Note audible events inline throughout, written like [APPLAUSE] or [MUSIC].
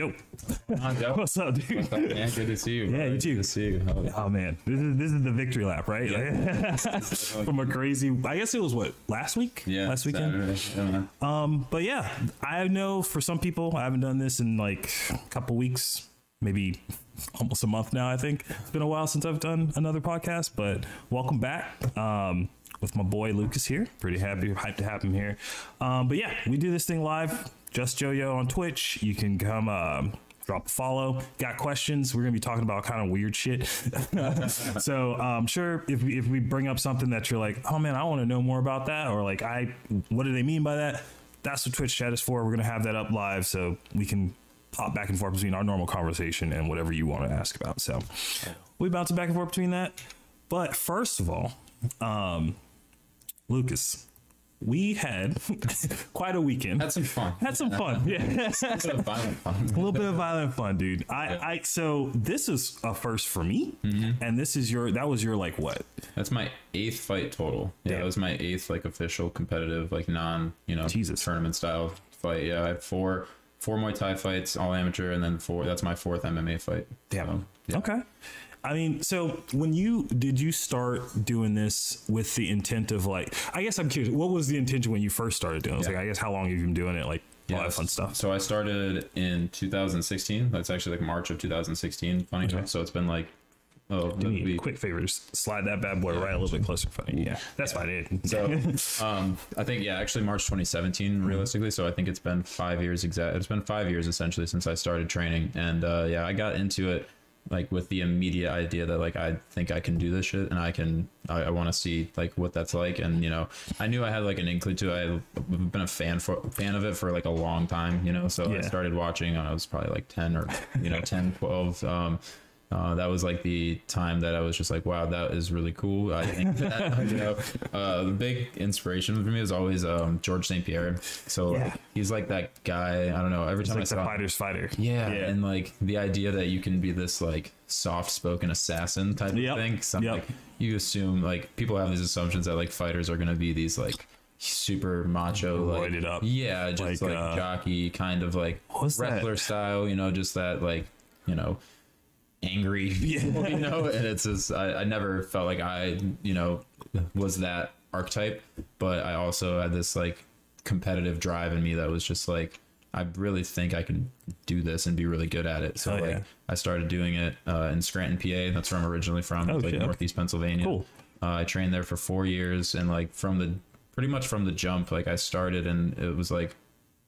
Yo, what's up, dude? What's up, man? Good to see you. Yeah, bro. you too. Good to see you. How- Oh man, this is this is the victory lap, right? [LAUGHS] From a crazy, I guess it was what last week, Yeah, last weekend. Saturday. Yeah. Um, but yeah, I know for some people, I haven't done this in like a couple weeks, maybe almost a month now. I think it's been a while since I've done another podcast, but welcome back. Um, with my boy Lucas here, pretty happy, hyped to have him here. Um, but yeah, we do this thing live. JustJoeYo on Twitch. You can come. Um, drop a follow. Got questions? We're gonna be talking about kind of weird shit. [LAUGHS] so I'm sure if we, if we bring up something that you're like, oh man, I want to know more about that, or like I, what do they mean by that? That's what Twitch chat is for. We're gonna have that up live so we can pop back and forth between our normal conversation and whatever you want to ask about. So we bounce back and forth between that. But first of all, um, Lucas, we had [LAUGHS] quite a weekend. Had some fun. Had some fun. Yeah. [LAUGHS] Bit of violent fun. a little bit of violent fun, dude. I, I so this is a first for me, mm-hmm. and this is your that was your like what? That's my eighth fight total. Yeah, Damn. that was my eighth like official competitive, like non, you know, Jesus. tournament style fight. Yeah, I have four four Muay Thai fights, all amateur, and then four. That's my fourth MMA fight. Damn. So, yeah. Okay. I mean, so when you did you start doing this with the intent of like? I guess I'm curious. What was the intention when you first started doing? it? Yeah. like I guess how long have you been doing it? Like all that fun stuff. So I started in 2016. That's actually like March of 2016. Funny. Okay. So it's been like, oh, be- quick favor, just slide that bad boy right a little bit closer. Funny. Yeah, that's fine. It. So, [LAUGHS] um, I think yeah, actually March 2017, realistically. So I think it's been five years exact. It's been five years essentially since I started training, and uh, yeah, I got into it like with the immediate idea that like I think I can do this shit, and I can. I, I want to see like what that's like, and you know, I knew I had like an inkling to. it. I've been a fan for fan of it for like a long time, you know. So I started watching when I was probably like 10 or you know [LAUGHS] 10, 12. Um, uh, that was like the time that I was just like, wow, that is really cool. I think [LAUGHS] that, you know, uh, the big inspiration for me is always um, George St. Pierre. So Yeah. like, he's like that guy. I don't know. Every It's time like I the saw, fighter's fighter. yeah, Yeah. and like the idea that you can be this like soft-spoken assassin type Yep. of thing. So Yep. like you assume like people have these assumptions that like fighters are gonna be these like super macho, like up. yeah, just Like, like, uh, jockey kind of like was that? wrestler style. You know, just that like you know angry people, [LAUGHS] you know and it's just I, I never felt like i you know was that archetype but i also had this like competitive drive in me that was just like i really think i can do this and be really good at it. So Hell like yeah. i started doing it uh, in scranton pa that's where i'm originally from Oh, like shit, northeast pennsylvania. Cool. uh, i trained there for four years and like from the pretty much from the jump like i started and it was like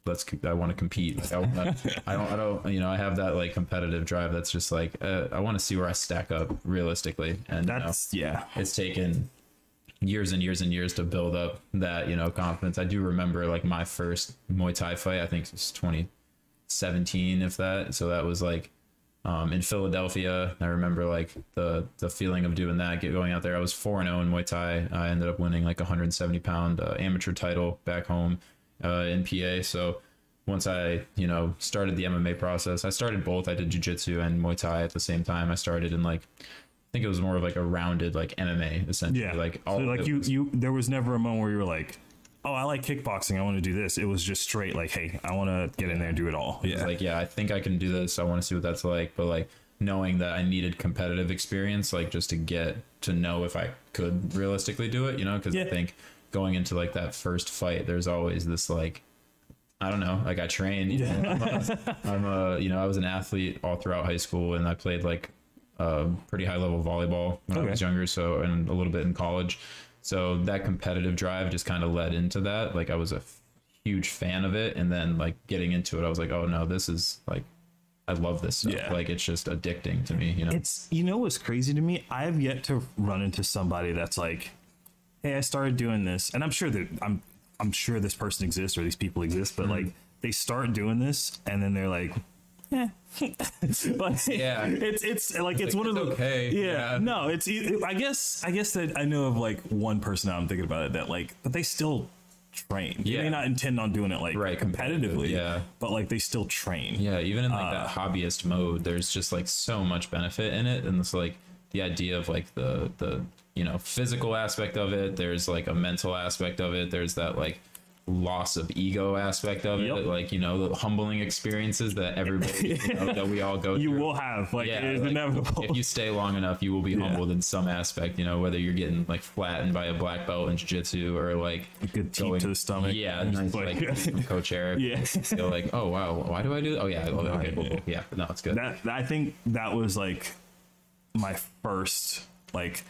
let's I want to compete. Like, I, I don't I don't you know I have that like competitive drive that's just like uh, I want to see where I stack up realistically and you know, yeah. it's taken years and years and years to build up that you know confidence. I do remember like my first Muay Thai fight. I think it was 2017, if that. So that was like um, in Philadelphia. I remember like the the feeling of doing that, get going out there. I was four and zero in Muay Thai. I ended up winning like a 170 pound uh, amateur title back home uh, in PA. So once I, you know, started the MMA process, I started both. I did jujitsu and Muay Thai at the same time. I started in like, I think it was more of like a rounded like MMA essentially. Yeah. Like so all like you was- you there was never a moment where you were like, oh, I like kickboxing. I want to do this. It was just straight like, hey, I want to get in there and do it all. Yeah. like, yeah, I think I can do this. I want to see what that's like. But like knowing that I needed competitive experience, like just to get to know if I could realistically do it, you know, because Yeah. I think going into like that first fight, there's always this like, I don't know, like I trained. know, [LAUGHS] I'm, a, I'm a, you know, I was an athlete all throughout high school and I played like uh, pretty high level volleyball when Okay. I was younger. So, and a little bit in college. So that competitive drive just kind of led into that. Like I was a f- huge fan of it. And then like getting into it, I was like, oh no, this is like, I love this stuff. Yeah. Like it's just addicting to me, you know? It's you know what's crazy to me? I have yet to run into somebody that's like, "Hey, I started doing this," and I'm sure that I'm I'm sure this person exists or these people exist, but like they start doing this and then they're like, "Eh." [LAUGHS] but Yeah. it's it's like it's, one it's of the okay. Yeah, Yeah. no, it's I guess I guess that I know of like one person now I'm thinking about it that like, but they still train. They may not intend on doing it like Right, competitively, yeah. but like they still train. Yeah, even in like Uh, that hobbyist mode, there's just like so much benefit in it, and it's like the idea of like the the you know physical aspect of it. There's like a mental aspect of it. There's that like loss of ego aspect of Yep. it, like you know the humbling experiences that everybody you [LAUGHS] know, that we all go through. You through. will have like it is like, inevitable. If you stay long enough, you will be humbled in some aspect. You know, whether you're getting like flattened by a black belt in jiu-jitsu or like a good teep to the stomach. Yeah, nice, like- [LAUGHS] Coach Eric. Yeah. Feel like, oh wow, why do I do? that? Oh yeah, oh, okay, cool, cool. yeah. No, it's good. that I think that was like my first like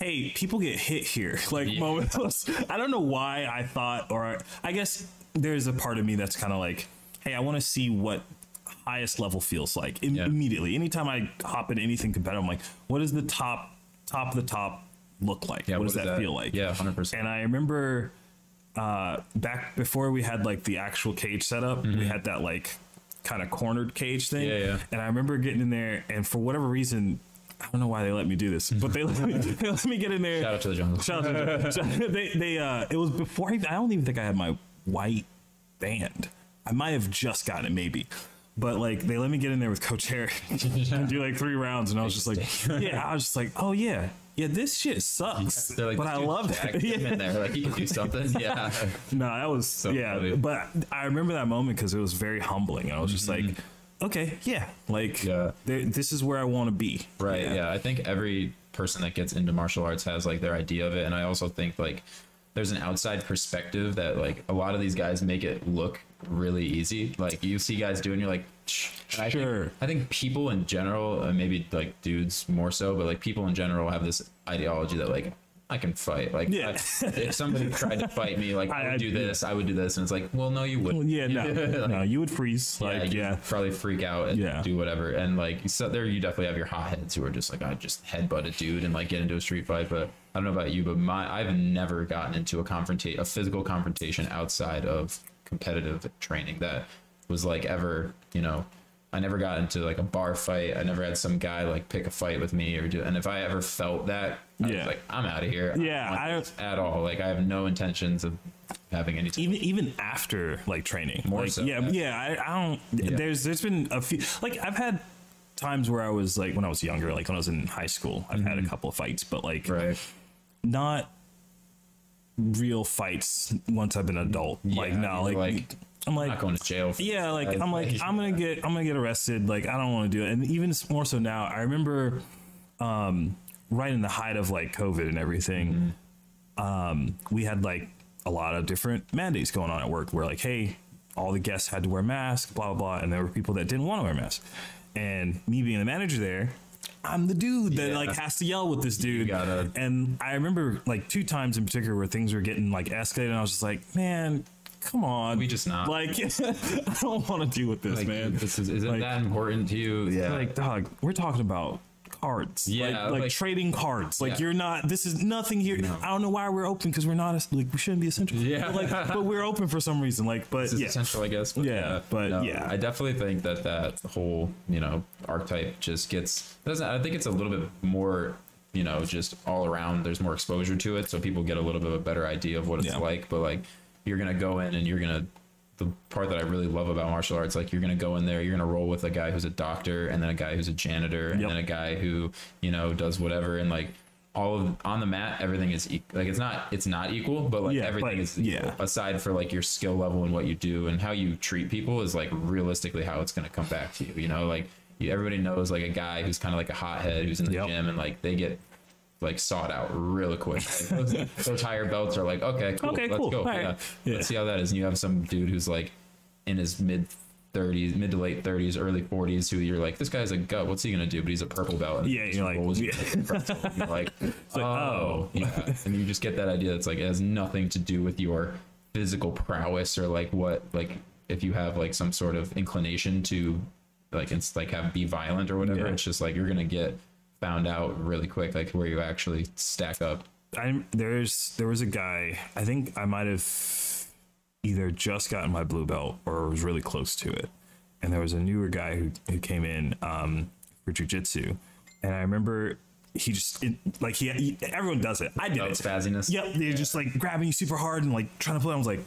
hey people get hit here [LAUGHS] like Yeah. moment was- [LAUGHS] I don't know why I thought or I guess there's a part of me that's kind of like hey I want to see what highest level feels like Im- Yeah. immediately anytime I hop into anything competitive I'm like what does the top top of the top look like yeah, what does is that, feel like Yeah, hundred percent. and I remember uh, back before we had like the actual cage setup, we had that like kind of cornered cage thing. Mm-hmm. Yeah, yeah. And I remember getting in there, and for whatever reason, I don't know why they let me do this, but they let me, [LAUGHS] they let me get in there. Shout out to the jungle. Shout out to [LAUGHS] shout- they they uh it was before I, I don't even think I had my white band. I might have just gotten it maybe. But like they let me get in there with Coach Harry [LAUGHS] and do like three rounds and I was just like Yeah, I was just like, Oh yeah. Yeah, this shit sucks. They're like, but I love jacked. it. Get him Yeah. in there. Like he can do something. Yeah. No, that was so yeah. funny. But I remember that moment because it was very humbling. And I was just like, okay, yeah, like. Yeah. this is where I want to be. Right. Yeah. I think every person that gets into martial arts has like their idea of it, and I also think like there's an outside perspective that like a lot of these guys make it look really easy. Like you see guys doing, you're like. And I Sure. Think, I think people in general, uh, maybe like dudes more so, but like people in general have this ideology that like. I can fight. Like, Yeah. I- if somebody [LAUGHS] tried to fight me, like I, oh, I- would do this, I would do this, and it's like, well, no, you wouldn't. yeah, no, [LAUGHS] no, you would freeze. Like, yeah, probably freak out and Yeah. do whatever. And like, so there you definitely have your hotheads who are just like, I just headbutt a dude and like get into a street fight. But I don't know about you, but my I've never gotten into a confrontation, a physical confrontation outside of competitive training that was like ever, you know. I never got into like a bar fight. I never had some guy like pick a fight with me or do. And if I ever felt that, I Yeah. was like, I'm out of here. Yeah, I don't- this at all. Like I have no intentions of having any. even even after like training More like, so, yeah yeah. yeah I, I don't there's there's been a few like i've had times where i was like when i was younger like when i was in high school i've had a couple of fights but like Mm-hmm. Right. not real fights once i've been an adult like Yeah, no like, like, i'm like Not going to jail. Yeah like i'm like i'm gonna get i'm gonna get arrested. Like i don't want to do it. And even more so now i remember um right in the height of like covid and everything um we had like a lot of different mandates going on at work where like hey all the guests had to wear masks blah blah blah and there were people that didn't want to wear masks. And me being the manager there i'm the dude that Yeah. like has to yell with this dude. gotta- and i remember like two times in particular where things were getting like escalated and i was just like man come on We just not. like [LAUGHS] i don't want to deal with this like, man this is isn't Like- that important to you? Yeah. like dog we're talking about cards Yeah, like, like, like- trading cards like Yeah. you're not this is nothing here i don't know why we're open because we're not a, like we shouldn't be essential Yeah. but, like but we're open for some reason like but this is yeah essential, I guess. But Yeah, but yeah. I definitely think that that whole you know archetype just gets doesn't. I think it's a little bit more you know just all around. There's more exposure to it, so people get a little bit of a better idea of what it's Yeah. like. But like you're gonna go in and you're gonna. The part that I really love about martial arts, like you're gonna go in there, you're gonna roll with a guy who's a doctor, and then a guy who's a janitor, and Yep. then a guy who you know does whatever, and like all of on the mat, everything is e- like it's not it's not equal, but like Yeah, everything but- is equal yeah. aside for like your skill level and what you do and how you treat people is like realistically how it's going to come back to you you know like you, everybody knows like a guy who's kind of like a hothead who's in the Yep. gym and like they get like sought out really quick Like, [LAUGHS] those, those higher belts are like okay cool Okay, let's cool. go All right. yeah. Yeah. let's see how that is and you have some dude who's like in his mid 30s mid to late 30s early 40s who you're like this guy's a gut what's he gonna do but he's a purple belt and Yeah, you're like- yeah. into the pretzel. you're like [LAUGHS] like, oh oh. yeah and you just get that idea that's like it has nothing to do with your physical prowess or like what like if you have like some sort of inclination to like it's like have be violent or whatever Yeah. it's just like you're gonna get found out really quick like where you actually stack up. I'm there's there was a guy I think I might have either just gotten my blue belt or was really close to it, and there was a newer guy who who came in um, for jujitsu, and I remember he just it, like he, he everyone does it. I did oh, it. spazziness? Yep. They're just like grabbing you super hard and like trying to pull. I was like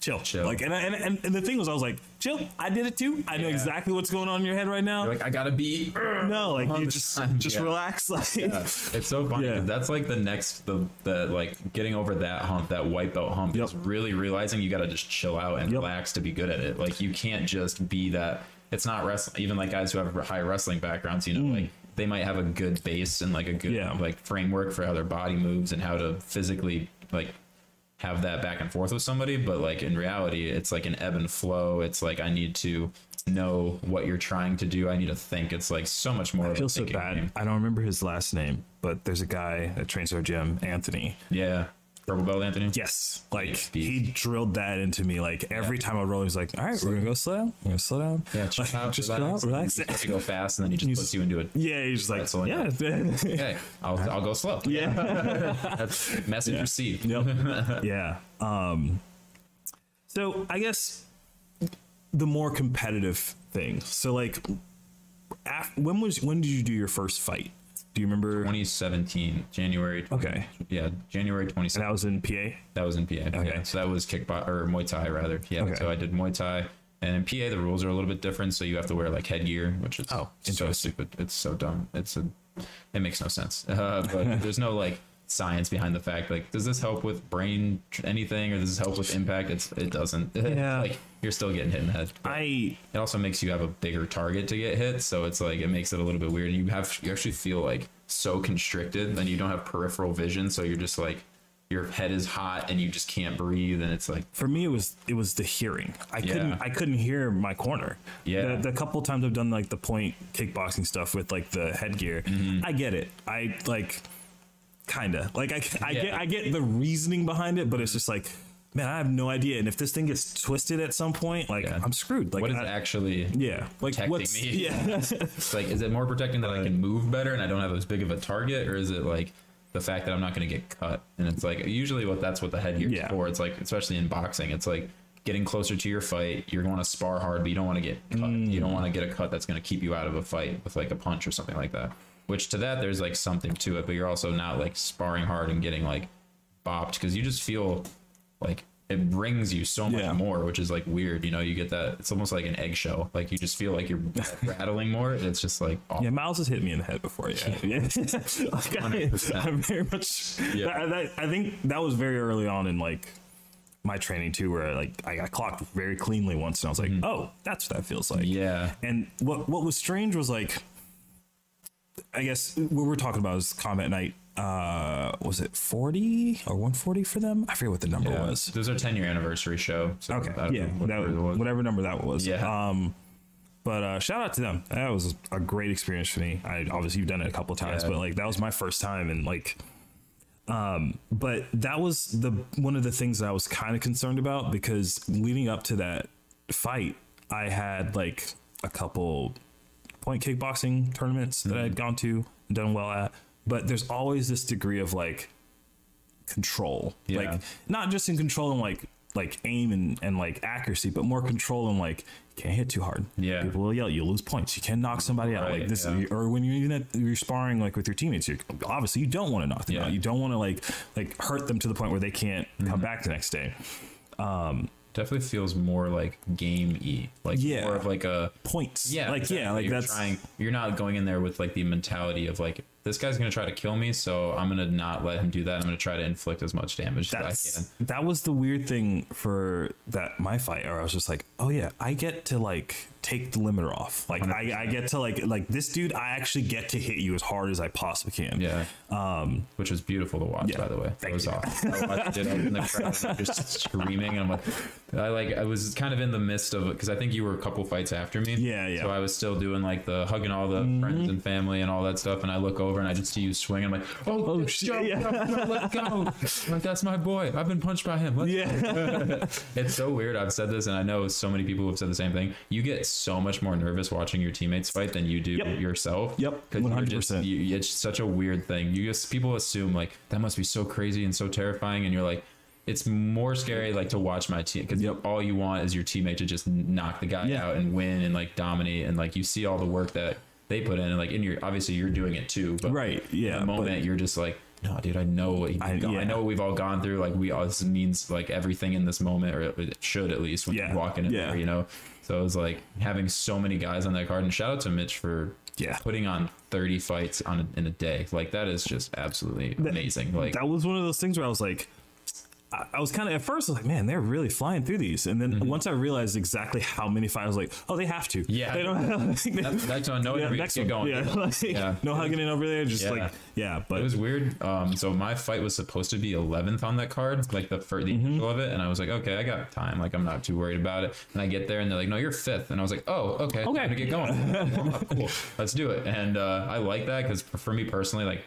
chill, Chill. Like, and, and and and the thing was, I was like, chill. I did it too. I know Yeah. exactly what's going on in your head right now. You're like I gotta be. no, like you just time. just Yeah. relax. [LAUGHS] Like, Yeah. It's so funny. That's like the next the the like getting over that hump, that white belt hump Yep. is really realizing you got to just chill out and Yep. relax to be good at it. Like you can't just be that. It's not wrestling. Even like guys who have high wrestling backgrounds, you know, like they might have a good base and like a good Mm. Yeah. like framework for how their body moves and how to physically like have that back and forth with somebody but like in reality it's like an ebb and flow it's like i need to know what you're trying to do i need to think it's like so much more I of a feel so bad. game. I don't remember his last name, but there's a guy that trains our gym, Anthony. yeah purple belt anthony Yes, like he drilled that into me. Like every time I roll, he's like, "All right, we're gonna go slow down. We're gonna slow down. yeah chill Like, out, just relax. chill out, relax." You just go fast and then he just puts you into it Yeah, he's just like, all yeah, [LAUGHS] okay i'll, I'll go slow yeah. [LAUGHS] that's message received Yep. [LAUGHS] yeah. Um, so I guess the more competitive thing. So like, af- when was when did you do your first fight? Do you remember? 2017 january 20, Okay. yeah january 2017 that was in PA. That was in PA. Okay. Yeah, so that was kickbox or Muay Thai rather. Yeah. Okay. So I did Muay Thai, and in PA the rules are a little bit different. So you have to wear like headgear, which is Oh, so stupid. It's so dumb. It's a, it makes no sense. Uh, but [LAUGHS] there's no like science behind the fact like does this help with brain tr- anything or does this help with impact? It's it doesn't. [LAUGHS] Yeah. like you're still getting hit in the head. I it also makes you have a bigger target to get hit, so it's like it makes it a little bit weird. You have you actually feel like so constricted, and you don't have peripheral vision, so you're just like your head is hot and you just can't breathe, and it's like for me it was it was the hearing. I couldn't I couldn't hear my corner. Yeah. The, the couple times I've done like the point kickboxing stuff with like the headgear, Mm-hmm. I get it. I like kinda like I I get I get the reasoning behind it, but it's just like man, I have no idea. And if this thing gets twisted at some point, like Yeah. I'm screwed. Like what is I, actually yeah, like protecting what's me? yeah. [LAUGHS] It's like is it more protecting that I can move better and I don't have as big of a target, or is it like the fact that I'm not going to get cut? And it's like usually what that's what the headgear Yeah. is for. It's like especially in boxing, it's like getting closer to your fight. You're going to spar hard, but you don't want to get cut. You don't mm. want to get a cut that's going to keep you out of a fight with like a punch or something like that. Which to that there's like something to it, but you're also not like sparring hard and getting like bopped because you just feel like it brings you so much Yeah. more, which is like weird. You know, you get that. It's almost like an eggshell. Like you just feel like you're [LAUGHS] rattling more. and It's just like oh, Yeah, Miles has hit me in the head before. Yeah, [LAUGHS] yeah. like I, I, very much. [LAUGHS] Yeah. I, that- I think that was very early on in like my training too, where like I got clocked very cleanly once, and I was like, mm-hmm. oh, that's what that feels like. Yeah, And what what was strange was like, I guess what we're talking about is Combat Night. Uh, was it 40 or 140 for them? I forget what the number yeah. was. There's our 10 year anniversary show. So Okay, yeah, know what that- whatever number that was. Yeah. Um, but uh, shout out to them. That was a great experience for me. I obviously you've done it a couple of times, Yeah. but like that was my first time, and like, um, but that was the one of the things that I was kind of concerned about because leading up to that fight, I had like a couple point kickboxing tournaments that I Mm-hmm. had gone to and done well at, but there's always this degree of like control, Yeah. like not just in control and like like aim and, and like accuracy, but more control and like you can't hit too hard. Yeah. people will yell, you lose points, you can knock somebody out. Right, like this, yeah. or when you're even at, you're sparring like with your teammates, you obviously you don't want to knock them Yeah. out. You don't want to like like hurt them to the point where they can't Mm-hmm. come back the next day. Definitely feels more like game y, like Yeah. more of like a Points, yeah, like yeah, like you're that's trying. You're not going in there with like the mentality of like this guy's gonna try to kill me, so I'm gonna not let him do that. I'm gonna try to inflict as much damage as I that's can. that was the weird thing for that my fight or I was just like, oh yeah, I get to like take the limiter off. Like I, I get to like like this dude, I actually get to hit you as hard as I possibly can. Yeah. Um, which was beautiful to watch, yeah. by the way. Thank it was you. awesome. I watched it in the crowd, just [LAUGHS] screaming, and I'm like, I like, I was kind of in the midst of it because I think you were a couple fights after me. Yeah, yeah. So I was still doing like the hugging all the friends and family and all that stuff, and I look over and I just see you swinging. I'm like, oh, oh shit, Joe, yeah. let go. [LAUGHS] Like that's my boy. I've been punched by him. Let's Yeah. [LAUGHS] it's so weird. I've said this, and I know so many people have said the same thing. You get so much more nervous watching your teammates fight than you do Yep. yourself. Yep, you're 100%. it's such a weird thing. You just people assume like that must be so crazy and so terrifying, and you're like. It's more scary like to watch my team because Yep. all you want is your teammate to just knock the guy Yeah. out and win and like dominate and like you see all the work that they put in and like in your obviously you're doing it too but Right, yeah, the moment but- you're just like no, dude, I know what he, I- yeah. I know what we've all gone through. Like we all this means like everything in this moment, or it should at least when Yeah, you're walking in yeah. there, you know. So it was like having so many guys on that card, and shout out to Mitch for Yeah. putting on 30 fights on a, in a day. Like that is just absolutely amazing. Like that was one of those things where I was like, I, I was kind of at first I was like, man, they're really flying through these, and then once I realized exactly how many fights, I was like, oh, they have to. Mm-hmm. Yeah. they don't have. [LAUGHS] that, next one, no yeah, next get one. going. Yeah, [LAUGHS] like, Yeah. no hugging in over there. Just Yeah. like, yeah, but It was weird. Um, so my fight was supposed to be 11th on that card, like the first the Mm-hmm. initial of it, and I was like, okay, I got time. Like I'm not too worried about it. And I get there, and they're like, no, you're fifth, and I was like, oh, okay, Okay. time to get going. [LAUGHS] cool, let's do it. And uh, I like that because for me personally, like.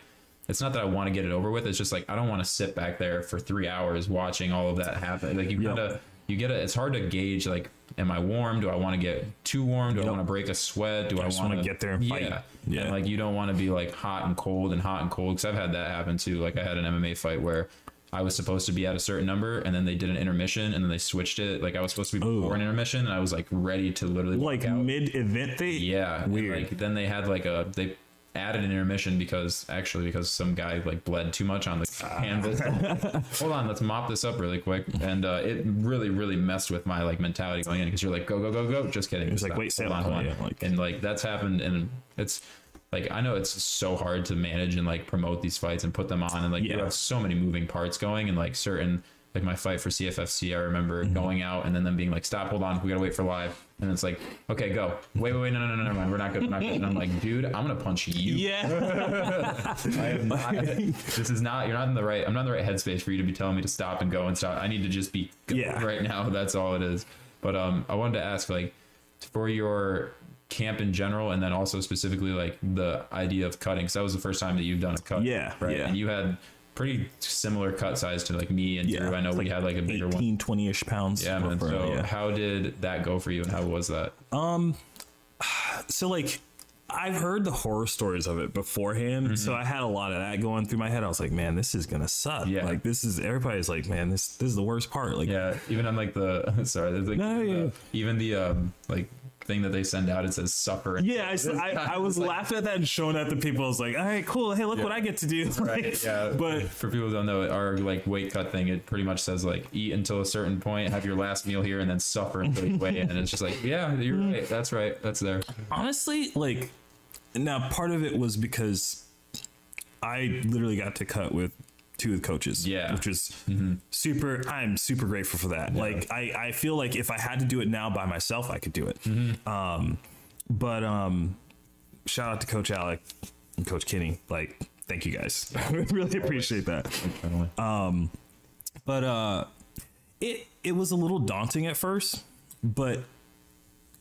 It's not that I want to get it over with. It's just like I don't want to sit back there for three hours watching all of that happen. Like you Yep. of you get it. It's hard to gauge. Like, am I warm? Do I want to get too warm? Do I want to break a sweat? Do I, just want wanna get there and fight. Yeah, Yeah. And like you don't want to be like hot and cold and hot and cold because I've had that happen too. Like I had an MMA fight where I was supposed to be at a certain number and then they did an intermission and then they switched it. Like I was supposed to be before an intermission and I was like ready to literally like mid event yeah, weird. like then they had like a they added an intermission because actually because some guy like bled too much on the canvas. [LAUGHS] Hold on, let's mop this up really quick. And uh, it really really messed with my like mentality going in because you're like go go go go. Just kidding. It's like, wait, hold on, hold on. yeah, like- and like that's happened and it's like I know it's so hard to manage and like promote these fights and put them on and like you have so many moving parts going and like certain like my fight for CFFC I remember Mm-hmm. going out and then them being like stop hold on we gotta wait for live and it's like okay go. Wait wait wait no no no no never mind. We're not good we're not good. And I'm like dude I'm gonna punch you. Yeah. [LAUGHS] I am not, this is not you're not in the right I'm not in the right headspace for you to be telling me to stop and go and stop. I need to just be Yeah. right now. [LAUGHS] That's all it is. But um I wanted to ask like for your camp in general and then also specifically like the idea of cutting. Because that was the first time that you've done a cut Yeah, right? yeah. and you had pretty similar cut size to like me and yeah Drew I know we like had like a bigger one 18 20ish pounds yeah man for- so yeah. how did that go for you and how was that Um, [SIGHS] so like I've heard the horror stories of it beforehand, so I had a lot of that going through my head. I was like, "Man, this is gonna suck." Yeah. Like this is everybody's like, "Man, this this is the worst part." Like, Yeah, even on like the [LAUGHS] sorry, there's like No, the- yeah. even the um like thing that they send out it says suffer. and- yeah, I [LAUGHS] was laughing at that and showing that to people. I was like, "All right, cool. Hey, look what I get to do." Right. [LAUGHS] Yeah. but [LAUGHS] for people who don't know, our like weight cut thing, it pretty much says like eat until a certain point, have your last meal here, and then suffer until you weigh in. And it's just like, yeah, you're right. That's right. That's there. honestly, like, now part of it was because I literally got to cut with two of the coaches. Yeah. Which is super, I'm super grateful for that. Like, I, I feel like if I had to do it now by myself, I could do it. Um, but, um, shout out to Coach Alec and Coach Kenny. Like, thank you guys. [LAUGHS] I really appreciate that. Um, but uh it it was a little daunting at first, but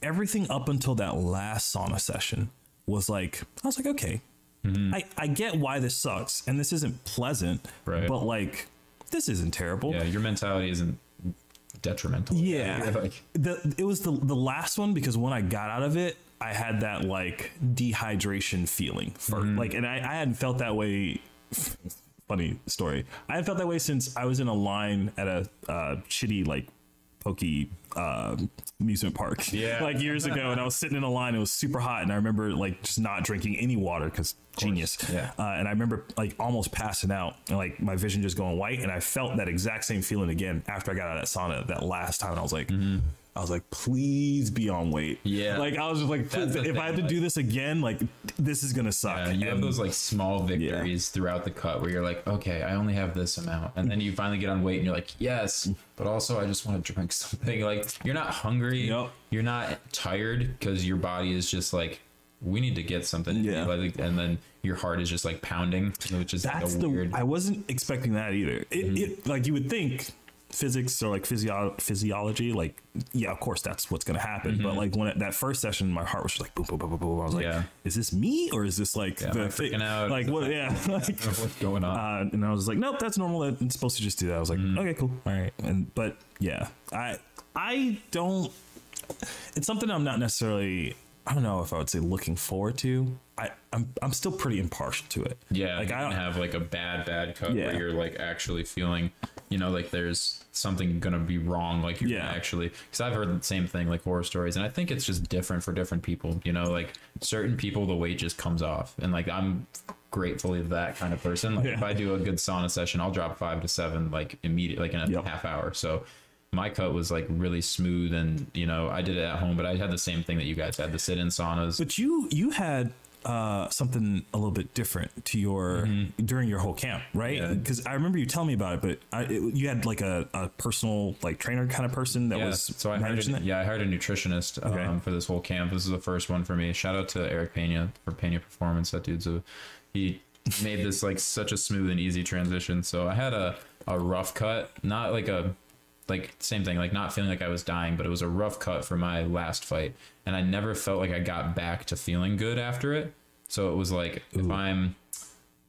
everything up until that last sauna session was like I was like, okay. I, I get why this sucks and this isn't pleasant, Right. but like this isn't terrible. yeah, your mentality isn't detrimental. Yeah. [LAUGHS] Like, The it was the the last one because when I got out of it, I had that like dehydration feeling for Mm-hmm. like and I, I hadn't felt that way [LAUGHS] funny story. I had felt that way since I was in a line at a uh, shitty like pokey uh, amusement park [LAUGHS] Yeah. like years ago and I was sitting in a line it was super hot and I remember like just not drinking any water because genius Yeah. uh, and I remember like almost passing out and like my vision just going white and I felt that exact same feeling again after I got out of that sauna that last time and I was like I was like please be on weight. Yeah. like I was just like That's please, the if I had to thing, do this again like this is gonna suck Yeah, you have those like small victories throughout the cut where you're like, okay, I only have this amount, and then you finally get on weight and you're like, yes, but also I just want to drink [LAUGHS] something. Like you're not hungry, you're not tired because your body is just like, we need to get something, Yeah. like, and then your heart is just like pounding, which is That's like the. weird. I wasn't expecting that either. It, Mm-hmm. it like you would think physics or like physio- physiology, like yeah, of course that's what's gonna happen. But like when it, that first session, my heart was just like boom, boom, boom, boom, boom. I was like, Mm-hmm. Yeah. is this me or is this like I the freaking thing? out? Like what? Yeah. [LAUGHS] [LAUGHS] like, What's going on? uh, and I was like, nope, that's normal. It's supposed to just do that. I was like, Mm-hmm. okay, cool, all right. And but yeah, I I don't. It's something I'm not necessarily. I don't know if I would say looking forward to. I I'm I'm still pretty impartial to it. Yeah, like I don't have like a bad, bad cut Yeah. where you're like actually feeling, you know, like there's something gonna be wrong. Like you're Yeah. actually, because I've heard the same thing, like horror stories, and I think it's just different for different people. You know, like certain people, the weight just comes off, and like I'm gratefully that kind of person. Like if I do a good sauna session, I'll drop five to seven like immediate, like in a Yep. half hour. So my cut was like really smooth, and you know I did it at home, but I had the same thing that you guys had the sit in saunas. But you you had uh, something a little bit different to your during your whole camp, right? Mm-hmm. Yeah. Because I remember you telling me about it, but I, it, you had like a, a personal like trainer kind of person that Yeah, was so I hired a, yeah I hired a nutritionist Okay. um, for this whole camp. This is the first one for me. Shout out to Eric Pena for Pena Performance. That dude's a he made this like such a smooth and easy transition. So I had a a rough cut, not like a like same thing, like not feeling like I was dying, but it was a rough cut for my last fight, and I never felt like I got back to feeling good after it. So it was like if I'm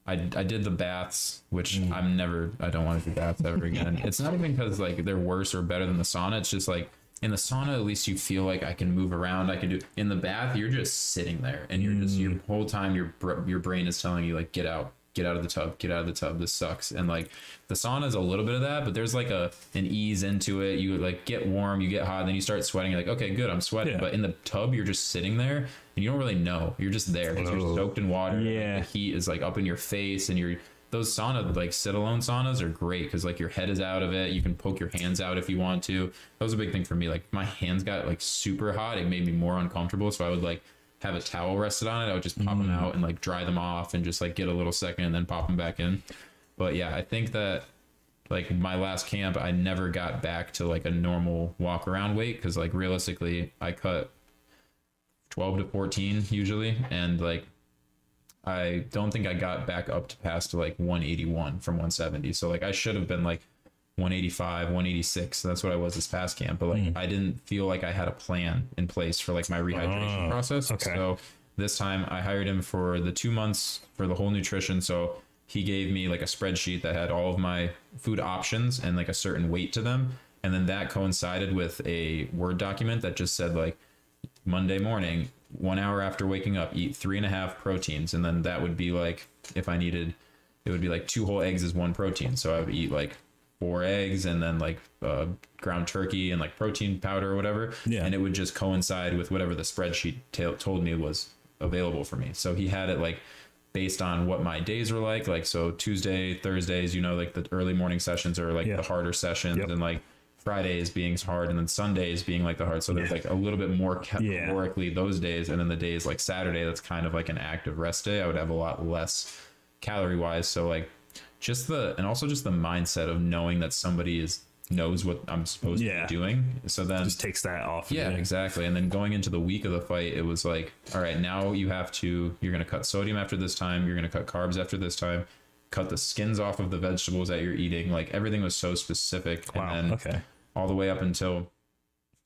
I, I did the baths, which Mm. I'm never, I don't want to do baths ever again. [LAUGHS] it's not even because like they're worse or better than the sauna. It's just like in the sauna, at least you feel like I can move around. I can do in the bath. You're just sitting there and you're just, Mm. your whole time, your, your brain is telling you like, get out, get out of the tub, get out of the tub. This sucks. And like the sauna is a little bit of that, but there's like a, an ease into it. You like get warm, you get hot, then you start sweating. You're like, okay, good. I'm sweating. Yeah. But in the tub, you're just sitting there and you don't really know. You're just there because you're soaked in water. Like, Yeah. the heat is like up in your face and you're those sauna like sit alone saunas are great because like your head is out of it you can poke your hands out if you want to that was a big thing for me like my hands got like super hot it made me more uncomfortable so i would like have a towel rested on it i would just pop them mm. out and like dry them off and just like get a little second and then pop them back in but yeah i think that like my last camp i never got back to like a normal walk around weight because like realistically i cut 12 to 14 usually and like I don't think I got back up to past like 181 from 170. So like I should have been like 185, 186. That's what I was this past camp. But like hmm. I didn't feel like I had a plan in place for like my rehydration Oh, process. okay. So this time I hired him for the two months for the whole nutrition. So he gave me like a spreadsheet that had all of my food options and like a certain weight to them. And then that coincided with a Word document that just said like Monday morning, one hour after waking up, eat three and a half proteins. And then that would be like, if I needed, it would be like two whole eggs is one protein. So I would eat like four eggs and then like uh, ground turkey and like protein powder or whatever. Yeah. And it would just coincide with whatever the spreadsheet ta- told me was available for me. So he had it like based on what my days were like. Like, so Tuesday, Thursdays, you know, like the early morning sessions are like Yeah. the harder sessions Yep. and like Fridays being hard and then Sundays being like the hard. So there's Yeah. like a little bit more Yeah. those days. And then the days like Saturday, that's kind of like an active rest day. I would have a lot less calorie wise. So like just the, and also just the mindset of knowing that somebody is knows what I'm supposed Yeah. to be doing. So then Just takes that off. yeah, exactly. And then going into the week of the fight, it was like, all right, now you have to, you're going to cut sodium after this time. You're going to cut carbs after this time. Cut the skins off of the vegetables that you're eating. Like everything was so specific. Wow. And then okay. all the way up until,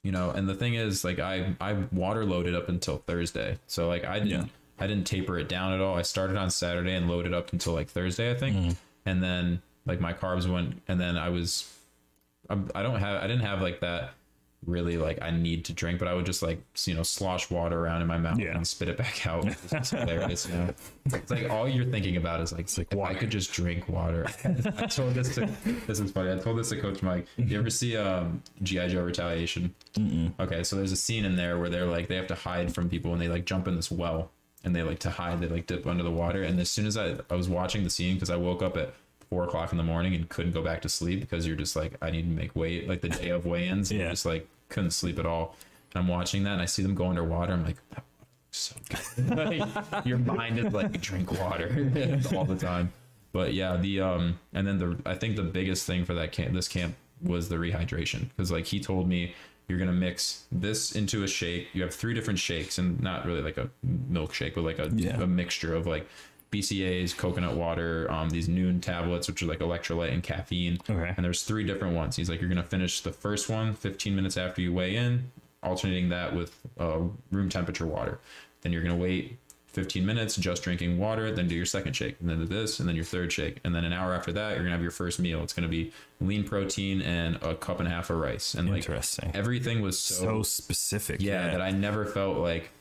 you know, and the thing is, like I I water loaded up until Thursday. So like I didn't Yeah. I didn't taper it down at all. I started on Saturday and loaded up until like Thursday, I think. Mm-hmm. And then like my carbs went, and then I was I, I don't have I didn't have like that really like I need to drink, but I would just like you know slosh water around in my mouth Yeah. and spit it back out. [LAUGHS] It's just hilarious, you know? It's like all you're thinking about is like, like if I could just drink water. [LAUGHS] I told this to this is funny. I told this to Coach Mike. You ever see um GI Joe Retaliation? Okay, so there's a scene in there where they're like they have to hide from people and they like jump in this well and they like to hide. They like dip under the water. And as soon as I I was watching the scene because I woke up at four o'clock in the morning and couldn't go back to sleep because you're just like I need to make weight like the day of weigh-ins. and Yeah. just like couldn't sleep at all. And I'm watching that and I see them go underwater. I'm like. So good. [LAUGHS] Like, your mind is like drink water [LAUGHS] all the time. But yeah, the um and then the I think the biggest thing for that camp this camp was the rehydration because like he told me you're gonna mix this into a shake. You have three different shakes and not really like a milkshake, but like a, Yeah. a mixture of like BCAAs, coconut water, um, these Nuun tablets, which are like electrolyte and caffeine. Okay. And there's three different ones. He's like, you're gonna finish the first one 15 minutes after you weigh in, alternating that with uh, room temperature water. Then you're gonna wait 15 minutes just drinking water, then do your second shake, and then do this, and then your third shake, and then an hour after that, you're gonna have your first meal. It's gonna be lean protein and a cup and a half of rice, and like Interesting. everything was so specific. yeah, that I never felt like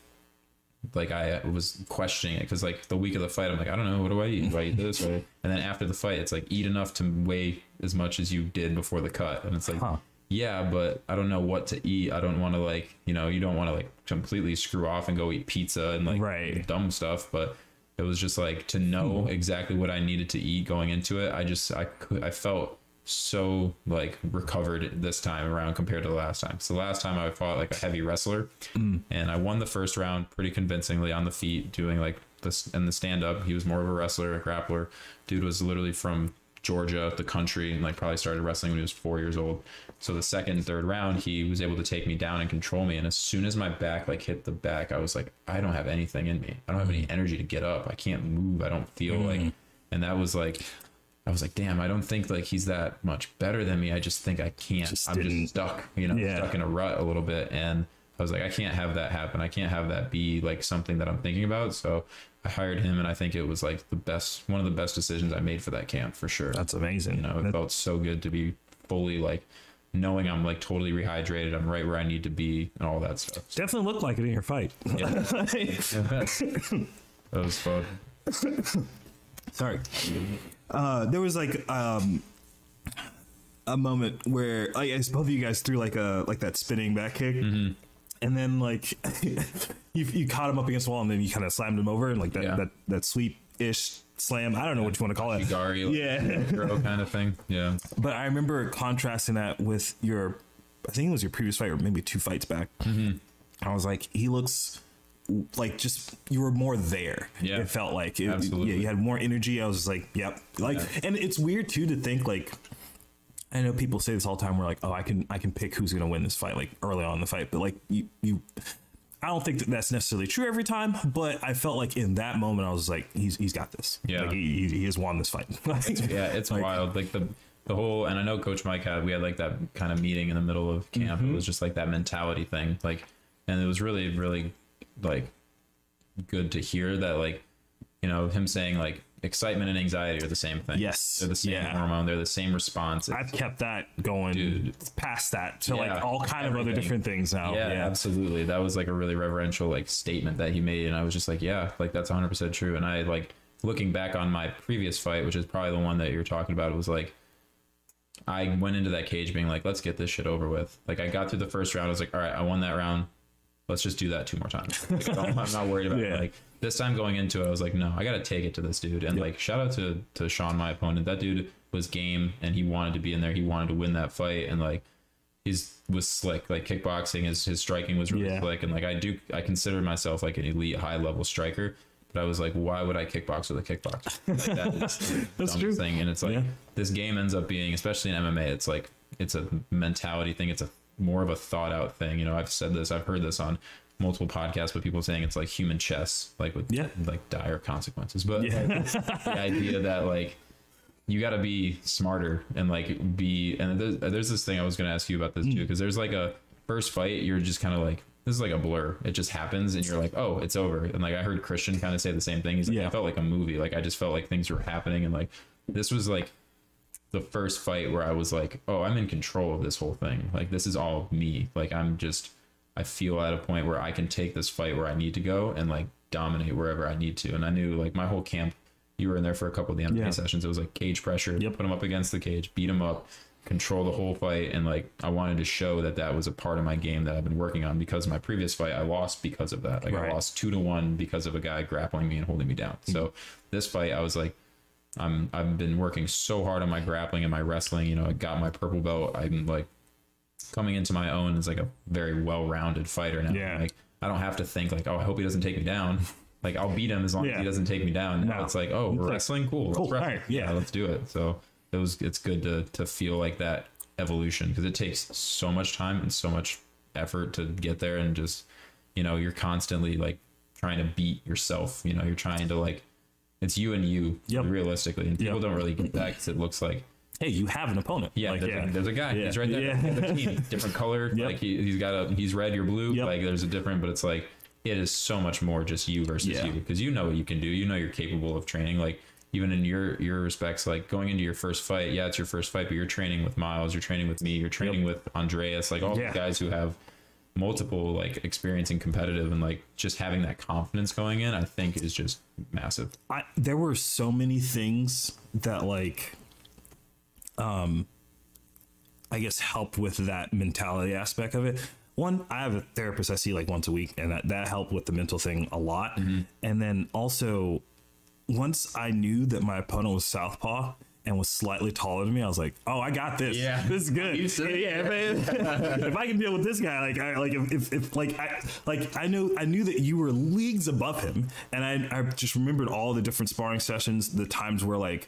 like I was questioning it because like the week of the fight, I'm like, I don't know, what do I eat? Do I eat this? [LAUGHS] And then after the fight, it's like eat enough to weigh as much as you did before the cut, and it's like. Huh. Yeah, but I don't know what to eat. I don't want to like, you know, you don't want to like completely screw off and go eat pizza and like Right. dumb stuff. But it was just like to know hmm. exactly what I needed to eat going into it. I just I could I felt so like recovered this time around compared to the last time. So the last time I fought like a heavy wrestler, hmm. and I won the first round pretty convincingly on the feet, doing like this and the stand up. He was more of a wrestler, a grappler. Dude was literally from Georgia, the country, and like probably started wrestling when he was four years old. So the second, third round, he was able to take me down and control me. And as soon as my back like hit the back, I was like, I don't have anything in me. I don't have any energy to get up. I can't move. I don't feel like. Mm. And that was like, I was like, damn, I don't think like he's that much better than me. I just think I can't. Just I'm didn't- just stuck, you know, Yeah. stuck in a rut a little bit. And I was like, I can't have that happen. I can't have that be like something that I'm thinking about. So I hired him, and I think it was like the best, one of the best decisions I made for that camp for sure. That's amazing. you know, it That- felt so good to be fully like knowing I'm like totally rehydrated. I'm right where I need to be, and all that stuff. definitely looked like it in your fight. Yeah. [LAUGHS] that was fun. Sorry. Uh, there was like um, a moment where I guess both of you guys threw like a like that spinning back kick, Mm-hmm. And then like [LAUGHS] you you caught him up against the wall, and then you kind of slammed him over, and like that Yeah. that that sweep ish slam. I don't know what you want to call it. Gary, Yeah. throw [LAUGHS] kind of thing. Yeah. But I remember contrasting that with your, I think it was your previous fight or maybe two fights back. Mm-hmm. I was like, he looks like just you were more there. Yeah. it felt like it, Absolutely. Yeah, you had more energy. I was just like, yep. Like, Yeah. and it's weird too to think like. I know people say this all the time. We're like, oh, I can, I can pick who's gonna win this fight, like early on in the fight. But like, you, you, I don't think that that's necessarily true every time. But I felt like in that moment, I was like, he's, he's got this. Yeah. like he, he, he has won this fight. [LAUGHS] Yeah, it's Like- wild. Like the the whole, and I know Coach Mike had we had like that kind of meeting in the middle of camp. Mm-hmm. It was just like that mentality thing. Like, and it was really, really like good to hear that. Like, you know, him saying like excitement and anxiety are the same thing. Yes. they're the same Yeah. hormone. They're the same response. It's- I've kept that going Dude. past that to Yeah, like all kind of other different things now. yeah, Yeah. absolutely. That was like a really reverential like statement that he made, and I was just like, yeah, like that's 100 percent true. And I like looking back on my previous fight, which is probably the one that you're talking about. It was like I went into that cage being like, let's get this shit over with. Like I got through the first round, I was like, all right, I won that round. Let's just do that two more times. [LAUGHS] Like, I'm not worried about it. Like this time going into it, I was like, no, I got to take it to this dude. And like, shout out to to Sean, my opponent. That dude was game, and he wanted to be in there. He wanted to win that fight, and like he's was slick. Like kickboxing, his his striking was really Yeah. slick, and like I do, I consider myself like an elite high level striker. But I was like, why would I kickbox with a kickboxer? Like, that is [LAUGHS] That's true. thing. And it's like Yeah. this game ends up being, especially in MMA, it's like it's a mentality thing. It's a more of a thought out thing. You know, I've said this, I've heard this on multiple podcasts, but people saying it's like human chess, like with Yeah. like dire consequences. But Yeah. the [LAUGHS] idea that like you got to be smarter and like be and there's, there's this thing I was going to ask you about this Mm. too because there's like a first fight you're just kind of like this is like a blur it just happens and you're like oh it's over and like I heard Christian kind of say the same thing he's like Yeah. I felt like a movie like I just felt like things were happening and like this was like the first fight where I was like oh I'm in control of this whole thing like this is all me like I'm just I feel at a point where I can take this fight where I need to go and like dominate wherever I need to and I knew like my whole camp you were in there for a couple of the MMA Yeah. sessions. It was like cage pressure, Yep. put him up against the cage, beat him up, control the whole fight, and like I wanted to show that that was a part of my game that I've been working on because my previous fight I lost because of that. Like Right. I lost two to one because of a guy grappling me and holding me down. So mm-hmm. this fight I was like. I'm I've been working so hard on my grappling and my wrestling. You know, I got my purple belt. I'm like coming into my own as like a very well-rounded fighter now. Yeah. Like I don't have to think like, oh, I hope he doesn't take me down. [LAUGHS] Like I'll beat him as long as he doesn't take me down. Now No. it's like, oh, we're wrestling, cool. Let's cool, wrestle. yeah. let's do it. So it was it's good to to feel like that evolution because it takes so much time and so much effort to get there and just you know you're constantly like trying to beat yourself. You know, you're trying to like it's you and you Yep. realistically, and people Yep. don't really get that because it looks like Hey, you have an opponent. yeah, Like, there's, A, there's a guy. Yeah. He's right there. Yeah. Different [LAUGHS] color. Yep. Like he, he's got a he's red, you're blue. Yep. Like there's a different, but it's like it is so much more just you versus Yeah. you because you know what you can do. You know you're capable of training. Like even in your your respects, like going into your first fight. Yeah, it's your first fight, but you're training with Miles. You're training with me. You're training with Andreas. Like all Yeah. the guys who have multiple like experience in competitive and like just having that confidence going in. I think is just massive. I, there were so many things that like um i guess help with that mentality aspect of it one i have a therapist i see like once a week and that, that helped with the mental thing a lot and then also once I knew that my opponent was southpaw and was slightly taller than me, I was like, "Oh, I got this. Yeah. [LAUGHS] this is good. [LAUGHS] Yeah, if I, [LAUGHS] if I can deal with this guy, like, I, like if, if, if like I like I knew I knew that you were leagues above him, and I I just remembered all the different sparring sessions, the times where like."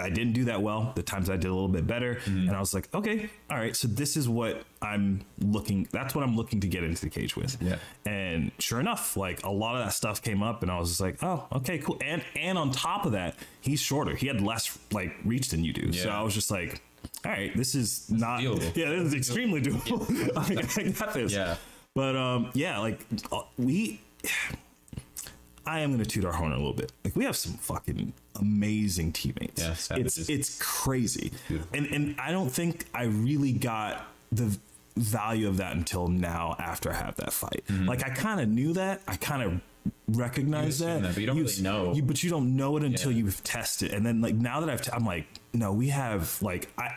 I didn't do that well. The times I did a little bit better, Mm-hmm. and I was like, okay, all right. So this is what I'm looking. That's what I'm looking to get into the cage with. Yeah. And sure enough, like a lot of that stuff came up, and I was just like, oh, okay, cool. And and on top of that, he's shorter. He had less like reach than you do. Yeah. So I was just like, all right, this is not. doable. [LAUGHS] Yeah, this is extremely doable. [LAUGHS] I got this. Yeah. But um, yeah, like uh, we. I am going to toot our horn a little bit. Like we have some fucking amazing teammates. Yeah, it's savages. it's crazy, Beautiful. and and I don't think I really got the value of that until now after I have that fight. Like I kind of knew that. I kind of recognized Mm-hmm. You assume that, that, but you don't really know. You, but you don't know it until Yeah. you've tested. And then like now that I've, t- I'm like, no, we have like I.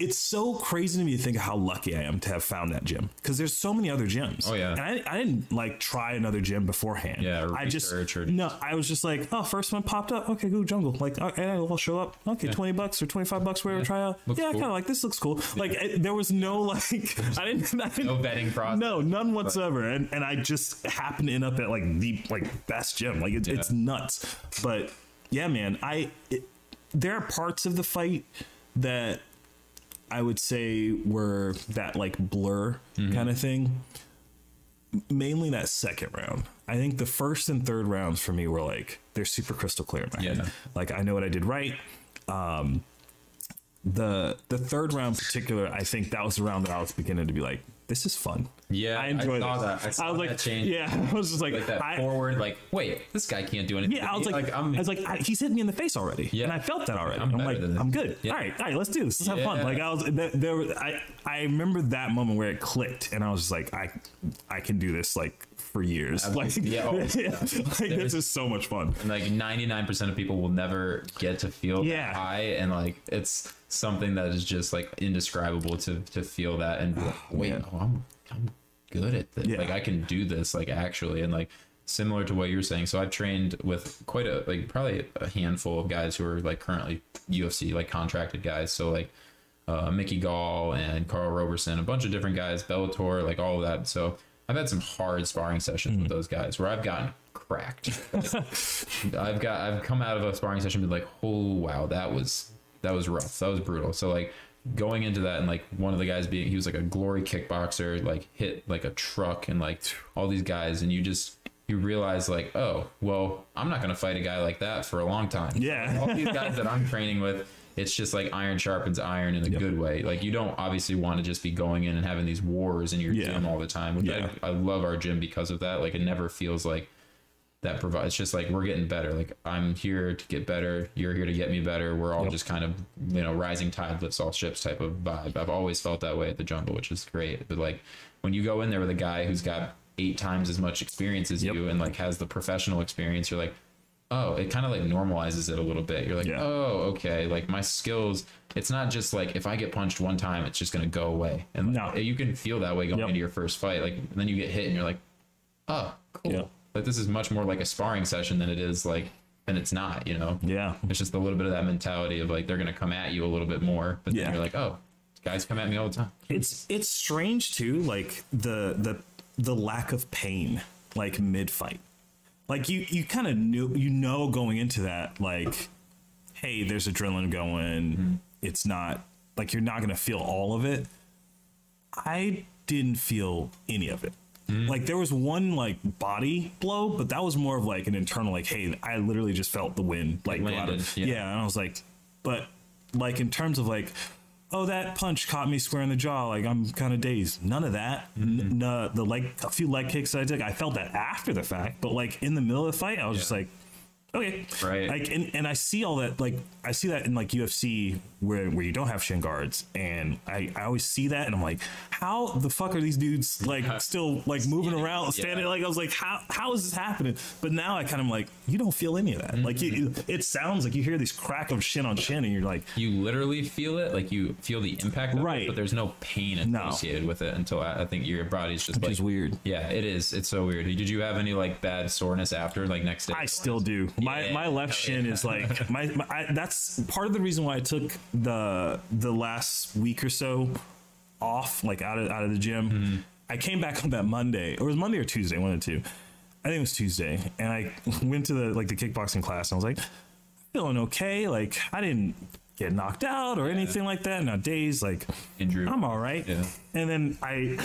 It's so crazy to me to think of how lucky I am to have found that gym because there's so many other gyms. Oh, yeah. and I, I didn't like try another gym beforehand. Yeah, I just or- no, I was just like, oh, first one popped up. Okay, go jungle. Like, okay, I'll show up. Okay, twenty bucks or twenty five bucks, whatever. Yeah. Try out. Looks yeah, I cool. kind of like this. Looks cool. Like, it, there was no [LAUGHS] like, I didn't, I didn't No vetting process. no, none whatsoever. And and I just happened to end up at like the like best gym. Like it, it's nuts. But yeah, man, I it, there are parts of the fight that I would say were that like blur Mm-hmm. kind of thing. Mainly that second round. I think the first and third rounds for me were like they're super crystal clear in my Yeah. head. Like I know what I did right. Um, the the third round in particular, I think that was the round that I was beginning to be like, this is fun. Yeah, I I enjoy saw that. I saw was like, that change. yeah, [LAUGHS] I was just like, like that I, forward, like, wait, this guy can't do anything. yeah, I was like, I'm, I was like, I, he's hitting me in the face already, Yeah. and I felt that already. I'm I'm, like. I'm good. Yeah. All right, all right, let's do this. Let's have fun. Like I was, there, there, I, I remember that moment where it clicked, and I was just like, I, I can do this like for years. Like, Yeah, oh, [LAUGHS] yeah, like this is so much fun. and like 99% of people will never get to feel Yeah. that high and like it's something that is just like indescribable to to feel that and be like, [SIGHS] wait oh, I'm I'm good at this Yeah. like I can do this like actually and like similar to what you're saying so I've trained with quite a like probably a handful of guys who are like currently UFC like contracted guys so like uh, Mickey Gall and Karl Roberson, a bunch of different guys, Bellator, like all of that. So I've had some hard sparring sessions with hmm. those guys where I've gotten cracked. [LAUGHS] I've got I've come out of a sparring session and been like, oh wow, that was that was rough. That was brutal. So like going into that and like one of the guys being he was like a glory kickboxer, like hit like a truck and like all these guys and you just you realize like, oh, well, I'm not gonna fight a guy like that for a long time. Yeah. all these guys that I'm training with, it's just like iron sharpens iron in a good way. Like you don't obviously want to just be going in and having these wars in your Yeah. gym all the time. Yeah. I, I love our gym because of that. Like it never feels like that provides. It's just like we're getting better. Like I'm here to get better. You're here to get me better. We're all just kind of you know rising tide lifts all ships type of vibe. I've always felt that way at the jungle, which is great. But like when you go in there with a guy who's got eight times as much experience as Yep. you and like has the professional experience, you're like, oh, it kind of like normalizes it a little bit. You're like, Yeah. oh, okay. Like my skills, it's not just like if I get punched one time, it's just gonna go away. And like, No. Eh, you can feel that way going Yep. into your first fight. Like then you get hit and you're like, oh, cool. Yeah. Like this is much more like a sparring session than it is like, and it's not. You know. Yeah, It's just a little bit of that mentality of like they're gonna come at you a little bit more, but Yeah. then you're like, oh, guys come at me all the time. it's it's strange too like the the the lack of pain like mid fight like you you kind of knew you know going into that like hey there's adrenaline going. Mm-hmm. It's not like you're not gonna feel all of it. I didn't feel any of it. Mm. Like there was one like body blow but that was more of like an internal like hey i literally just felt the wind like go out landed, of, yeah. yeah and i was like but like in terms of like oh that punch caught me square in the jaw like i'm kind of dazed. None of that. Mm-hmm. N- no, the leg a few leg kicks that i took i felt that after the fact but like in the middle of the fight i was just like okay Right. like and, and i see all that like i see that in like ufc where where you don't have shin guards and i i always see that and i'm like how the fuck are these dudes like still like moving around standing like i was like how how is this happening but now i kind of like you don't feel any of that like mm-hmm. you, it sounds like you hear these crack of shin on shin and you're like You literally feel it, like you feel the impact, Right. It, but there's no pain No. associated with it until I, I think your body's just Which like is weird. Yeah, it is. It's so weird. Did you have any like bad soreness after, like next day? I still do. My Yeah. my left shin is like my, my I, that's part of the reason why I took the the last week or so off, like out of out of the gym. Mm-hmm. I came back on that Monday, or it was Monday or Tuesday, one of the two. I think it was Tuesday, and I went to the like the kickboxing class, and I was like, feeling okay. Like I didn't get knocked out or anything like that. Now days like Injury. I'm all right. Yeah. And then I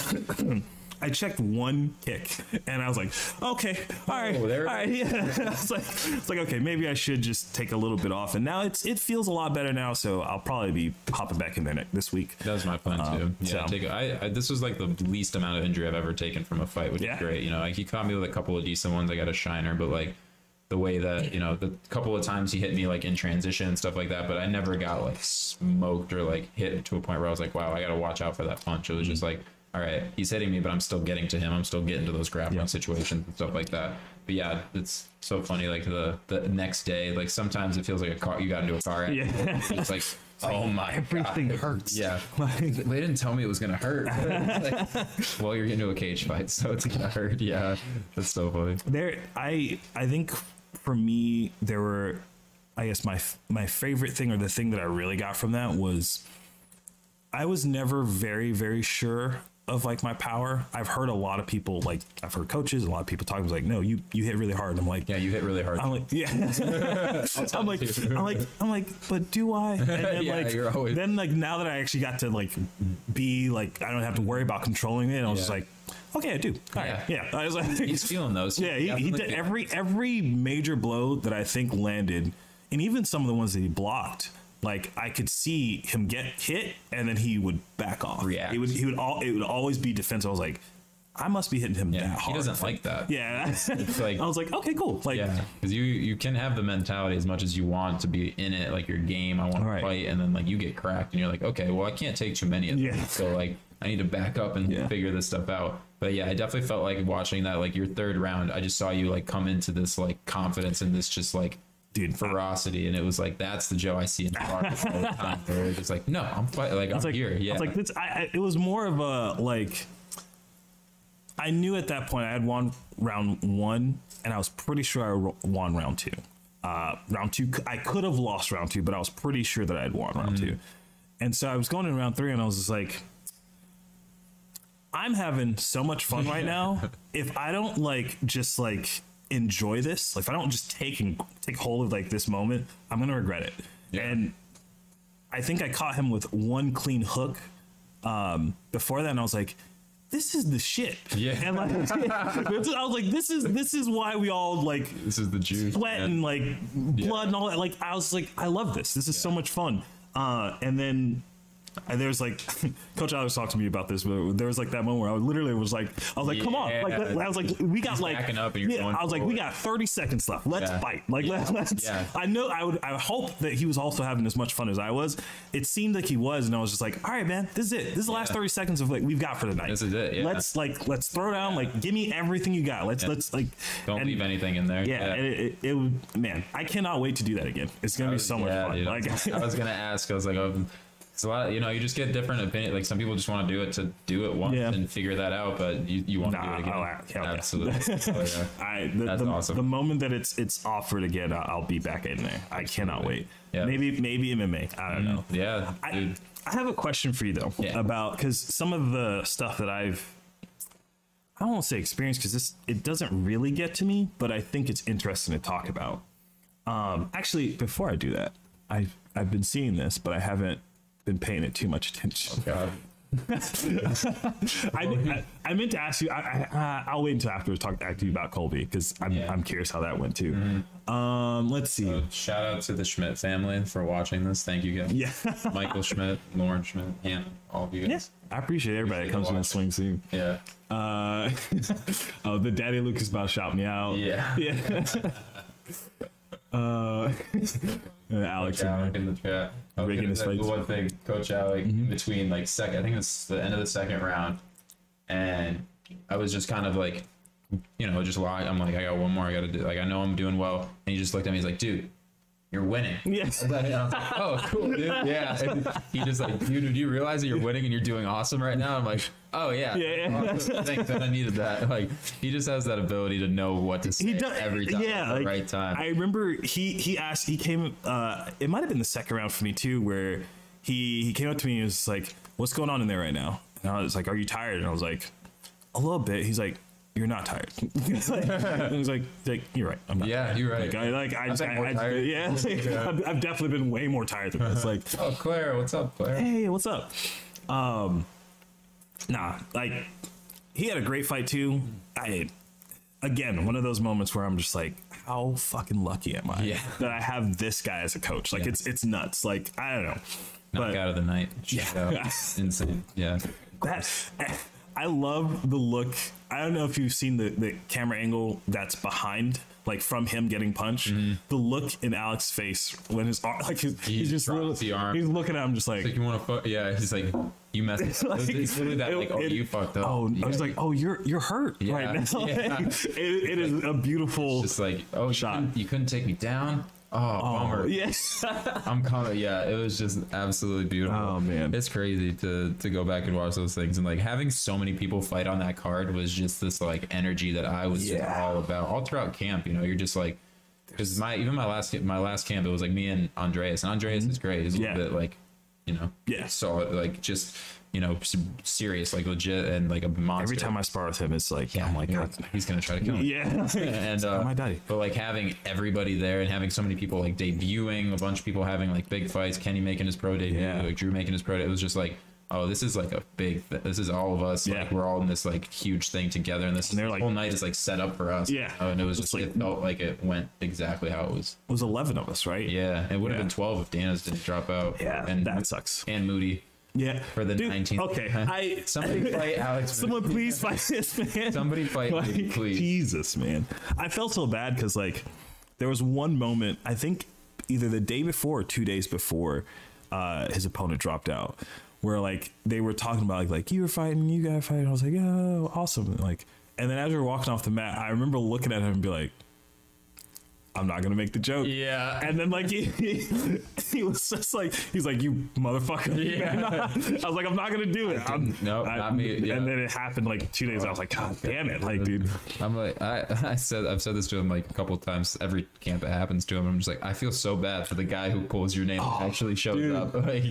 I checked one kick and I was like, okay, all right. Oh, there all right. [LAUGHS] yeah. I was like, it's like okay, maybe I should just take a little bit off. And now it's it feels a lot better now, so I'll probably be hopping back in there this week. That was my plan um, too. Yeah, so- take I, I this was like the least amount of injury I've ever taken from a fight, which Yeah. is great. You know, like he caught me with a couple of decent ones. I got a shiner, but like the way that you know the couple of times he hit me like in transition and stuff like that, but I never got like smoked or like hit to a point where I was like, wow, I got to watch out for that punch. It was just mm-hmm. like. All right, he's hitting me, but I'm still getting to him. I'm still getting to those grappling Yeah. situations and stuff like that. But yeah, it's so funny. Like the the next day, like sometimes it feels like a car. You got into a car. accident. Yeah. It's like, [LAUGHS] oh, oh my Everything God. hurts. Yeah. [LAUGHS] Like, They didn't tell me it was gonna hurt. [LAUGHS] Like, well, you're into a cage fight, so it's gonna hurt. Yeah, that's so funny. there I I think for me there were I guess my my favorite thing or the thing that I really got from that was I was never very very sure of like my power. I've heard a lot of people like I've heard coaches, a lot of people talking like, no, you you hit really hard. And I'm like, Yeah, you hit really hard. I'm like, yeah. [LAUGHS] I'm like, I'm like, I'm like, but do I? And then [LAUGHS] Yeah, like, you're always- then like now that I actually got to like be like, I don't have to worry about controlling it. I was just like, okay, I do. All right, yeah. I was like, He's feeling those. [LAUGHS] yeah, he, he did every every major blow that I think landed, and even some of the ones that he blocked. Like I could see him get hit, and then he would back off. React. He would. He would. All. It would always be defensive. I was like, I must be hitting him Yeah, that he hard. doesn't like that. Yeah. [LAUGHS] it's like- [LAUGHS] I was like, okay, cool. Like, Yeah, because you you can have the mentality as much as you want to be in it, like your game. I want to Right. fight, and then like you get cracked, and you're like, okay, well, I can't take too many of them. Yeah. So like, I need to back up and Yeah. figure this stuff out. But yeah, I definitely felt like watching that, like your third round, I just saw you like come into this like confidence and this just like dude, ferocity, and it was like that's the Joe I see in the bar all the [LAUGHS] time. Where it's just like, no, I'm fighting, like I'm like, here. Yeah, I was like, this, I, I, it was more of a like. I knew at that point I had won round one, and I was pretty sure I won round two. Uh, round two, I could have lost round two, but I was pretty sure that I had won round two. And so I was going in round three, and I was just like, I'm having so much fun right [LAUGHS] now. if I don't like just like enjoy this, like if I don't just take and take hold of like this moment, I'm gonna regret it. And I think I caught him with one clean hook um, before that, and I was like, "This is the shit." Yeah. and like, [LAUGHS] I was like, "This is this is why we all like this is the juice. sweat man. and like blood and all that." Like, I was like, "I love this. This is so much fun." Uh, and then. And there's like, [LAUGHS] Coach Alex talked to me about this, but there was like that moment where I literally was like, I was like, come on, like Yeah. I was like, we got He's like, up and you're yeah, I was like, we got 30 seconds left. Let's Yeah. fight. Like, let's. let's Yeah. I know. I would. I hope that he was also having as much fun as I was. It seemed like he was, and I was just like, all right, man, this is it. This is the last 30 seconds of like we've got for the night. This is it, yeah. Let's like let's throw down. Like, give me everything you got. Let's let's like Don't and- leave anything in there. Yeah, and it, it, it would. Man, I cannot wait to do that again. It's gonna be so much Yeah, fun. dude, Like, I was gonna ask. I was like, oh, it's a lot. You know, you just get different opinions. Like some people just want to do it to do it once Yeah. and figure that out, but you, you want to do it again. Hell yeah. Absolutely. [LAUGHS] Oh, yeah. [LAUGHS] I the, That's the, awesome. the moment that it's it's offered again, I'll, I'll be back in there. I cannot wait. Yeah. Maybe maybe MMA. I don't know. Yeah, I. I have a question for you though Yeah. about because some of the stuff that I've I don't want to say experienced because this it doesn't really get to me, but I think it's interesting to talk about. Um, actually, before I do that, I've I've been seeing this, but I haven't been paying it too much attention. God. [LAUGHS] I, I, I meant to ask you. I, I, uh, I'll wait until after we talk to you about Colby because I'm Yeah. I'm curious how that went too. Um, let's see. Shout out to the Schmidt family for watching this. Thank you guys. yeah, [LAUGHS] Michael Schmidt, Lauren Schmidt, Hannah, all of you guys. I appreciate everybody that comes in the swing swings in. Yeah. Uh, [LAUGHS] oh, the Daddy Lucas about to shout me out. Yeah. Yeah. uh, Alex. Coach in Alec in the chat. I was Rigging his fights. one thing, Coach Alec, Mm-hmm. between like second, I think it's the end of the second round, and I was just kind of like, you know, just lying. I'm like, I got one more. I got to do. Like, I know I'm doing well, and he just looked at me. He's like, dude. you're winning. Yes. [LAUGHS] And I was like, oh, cool, dude. Yeah. [LAUGHS] And he just like, dude, do you realize that you're winning and you're doing awesome right now? I'm like, oh yeah. Yeah, yeah. Thanks. I needed that. [LAUGHS] Like, he just has that ability to know what to say he does every time Yeah, at the like, right time. I remember he he asked he came. uh It might have been the second round for me too, where he he came up to me and was like, "What's going on in there right now?" And I was like, "Are you tired?" And I was like, "A little bit." He's like. You're not tired. [LAUGHS] He's like, [LAUGHS] he's like, like, you're right. I'm not. Yeah, tired." you're right. Like, I like, I, I've I, I- yeah, like, I've, I've definitely been way more tired than this. Like, oh, Claire, what's up, Claire? hey, what's up? Um, nah, like he had a great fight too. I again one of those moments where I'm just like, how fucking lucky am I Yeah. that I have this guy as a coach? Like Yeah. it's it's nuts. Like I don't know, but Knockout of the night. Yeah. [LAUGHS] Insane. Yeah. that I love the look. I don't know if you've seen the the camera angle that's behind. Like from him getting punched, mm-hmm. the look in Alex's face when his arm, like his, he's just drops little, the arm. he's looking at him just like, Like you want to? Yeah. He's like, you messed. up. Like, it's literally that. it- Like, oh, it- you fucked up. Oh, yeah. I was like, oh, you're you're hurt Yeah, right now. [LAUGHS] yeah. Like, [LAUGHS] it, it is a beautiful just like, oh, Shot. You couldn't, you couldn't take me down. Oh, bummer. Oh, yes. [LAUGHS] I'm coming. Yeah, it was just absolutely beautiful. Oh, man. it's crazy to to go back and watch those things and like having so many people fight on that card was just this like energy that I was just all about all throughout camp. You know, you're just like because my even my last my last camp it was like me and Andreas and Andreas is great. He's a Mm-hmm. Yeah. little bit like you know Yeah. so like just you know serious like legit and like a monster. Every time I spar with him, it's like yeah, I'm like, You're God. he's gonna try to kill me. yeah. [LAUGHS] and uh, my daddy. but like having everybody there and having so many people like debuting, a bunch of people having like big fights, Kenny making his pro debut, Yeah. like Drew making his pro. It was just like, oh, this is like a big. Th- this is all of us. Yeah. Like we're all in this like huge thing together, and this, And they're like- whole night is like set up for us. Yeah. you know, and it was just like- it felt like it went exactly how it was. It was eleven of us, right? Yeah, it would have Yeah. been twelve if Dana's didn't drop out. Yeah, and that sucks. And Moody Yeah. for the Dude, 19th. Okay. [LAUGHS] I somebody fight [LAUGHS] Alex. someone please fight this man. Somebody fight like, me, please. Jesus, man. I felt so bad because like there was one moment. I think either the day before or two days before uh, his opponent dropped out, where like they were talking about like like you were fighting, you got fighting. I was like, oh, awesome. And, like, and then as we were walking off the mat, I remember looking at him and be like. I'm not gonna make the joke. Yeah. And then like he, he, [LAUGHS] he was just like he's like you motherfucker. [LAUGHS] Yeah. I was like I'm not gonna do it. I'm, Nope, I- not me, yeah. And then it happened like two days. I was like God damn it, like dude. I'm like I, [LAUGHS] I said I've said this to him like a couple of times every camp it happens to him. I'm just like I feel so bad for the guy who pulls your name and oh, actually shows Oh, dude. up. Like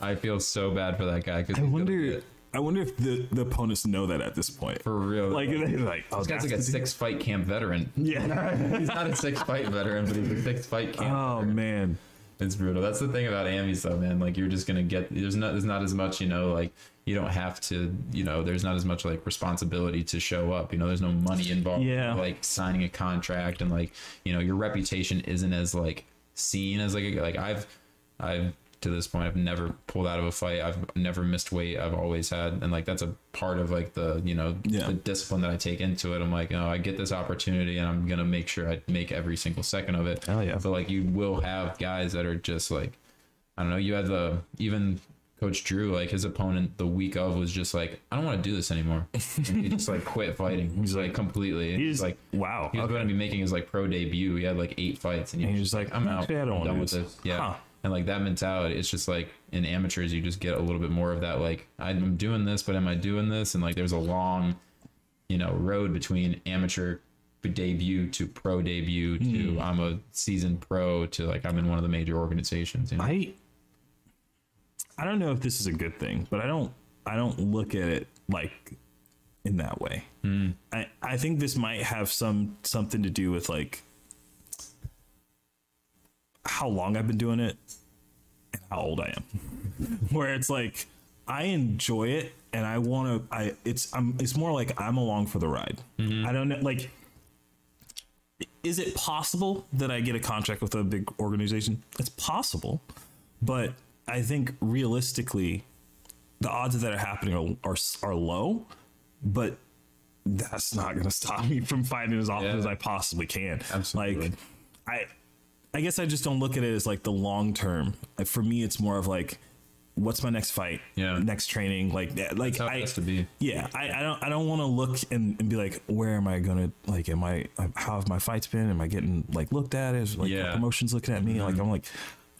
I feel so bad for that guy because I wonder. I wonder if the, the opponents know that at this point. for real. like they're like, oh, this guy's like a six fight camp veteran. Yeah. [LAUGHS] he's not a six fight veteran, but he's a six fight camp. oh veteran. man. It's brutal. That's the thing about Amis though, man. Like you're just gonna get there's not there's not as much, you know, like you don't have to, you know, there's not as much like responsibility to show up. You know, there's no money involved. Yeah. Like signing a contract and like, you know, your reputation isn't as like seen as like a, like I've I've to this point I've never pulled out of a fight. I've never missed weight. I've always had and like that's a part of like the, you know, Yeah. the discipline that I take into it. I'm like, oh, I get this opportunity and I'm gonna make sure I make every single second of it. Hell yeah. But like you will have guys that are just like I don't know, you had the even Coach Drew, like his opponent the week of was just like, I don't want to do this anymore. [LAUGHS] And he just like quit fighting. He's like completely. He's like wow. he was okay. going to be making his like pro debut. He had like eight fights, and he And was he's just like, I'm out. I don't I'm wanna do this." this. Yeah. Huh. And like that mentality, it's just like in amateurs, you just get a little bit more of that. Like I'm doing this, but am I doing this? And like there's a long, you know, road between amateur debut to pro debut to Hmm. I'm a seasoned pro to like I'm in one of the major organizations. You know? I I don't know if this is a good thing, but I don't I don't look at it like in that way. I I think this might have some something to do with like how long I've been doing it how old I am. [LAUGHS] Where it's like I enjoy it and I want to I it's I'm it's more like I'm along for the ride. Mm-hmm. I don't know like is it possible that I get a contract with a big organization? It's possible, but I think realistically, the odds of that are happening are are, are low. But that's not going to stop me from fighting as often Yeah. as I possibly can. Absolutely. Like, I, I guess I just don't look at it as like the long term. Like, For me, it's more of like what's my next fight? Yeah. next training. Like, like I has to be. Yeah, I, I don't I don't want to look and, and be like, where am I gonna like? Am I how have my fights been? Am I getting like looked at? Is like Yeah. Mm-hmm. promotions looking at me? Like I'm like.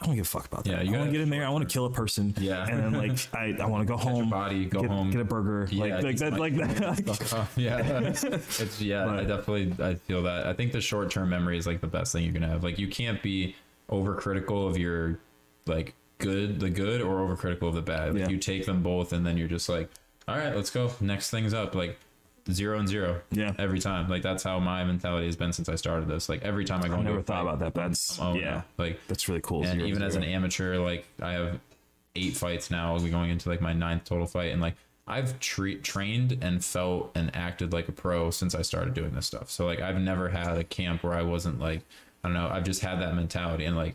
I don't give a fuck about that. Yeah, I you want gotta get in there. I want to kill a person. Yeah. and then like [LAUGHS] I, I want to go your home. body, go get, home. get a burger. Yeah, like like that. Like that. [LAUGHS] Yeah, [LAUGHS] it's yeah. I definitely I feel that. I think the short term memory is like the best thing you can have. Like you can't be overcritical of your like good, the good, or overcritical of the bad. Like Yeah. you take them both, and then you're just like, all right, let's go. Next thing's up. Like zero and zero. Yeah. every time. Like that's how my mentality has been since I started this. Like every time I go, I never thought fight, about that. That's oh, yeah. no. like That's really cool. and Zero even as an amateur like i have eight fights now i'll be going into like my ninth total fight and like i've tre- trained and felt and acted like a pro since i started doing this stuff so like i've never had a camp where i wasn't like i don't know i've just had that mentality and like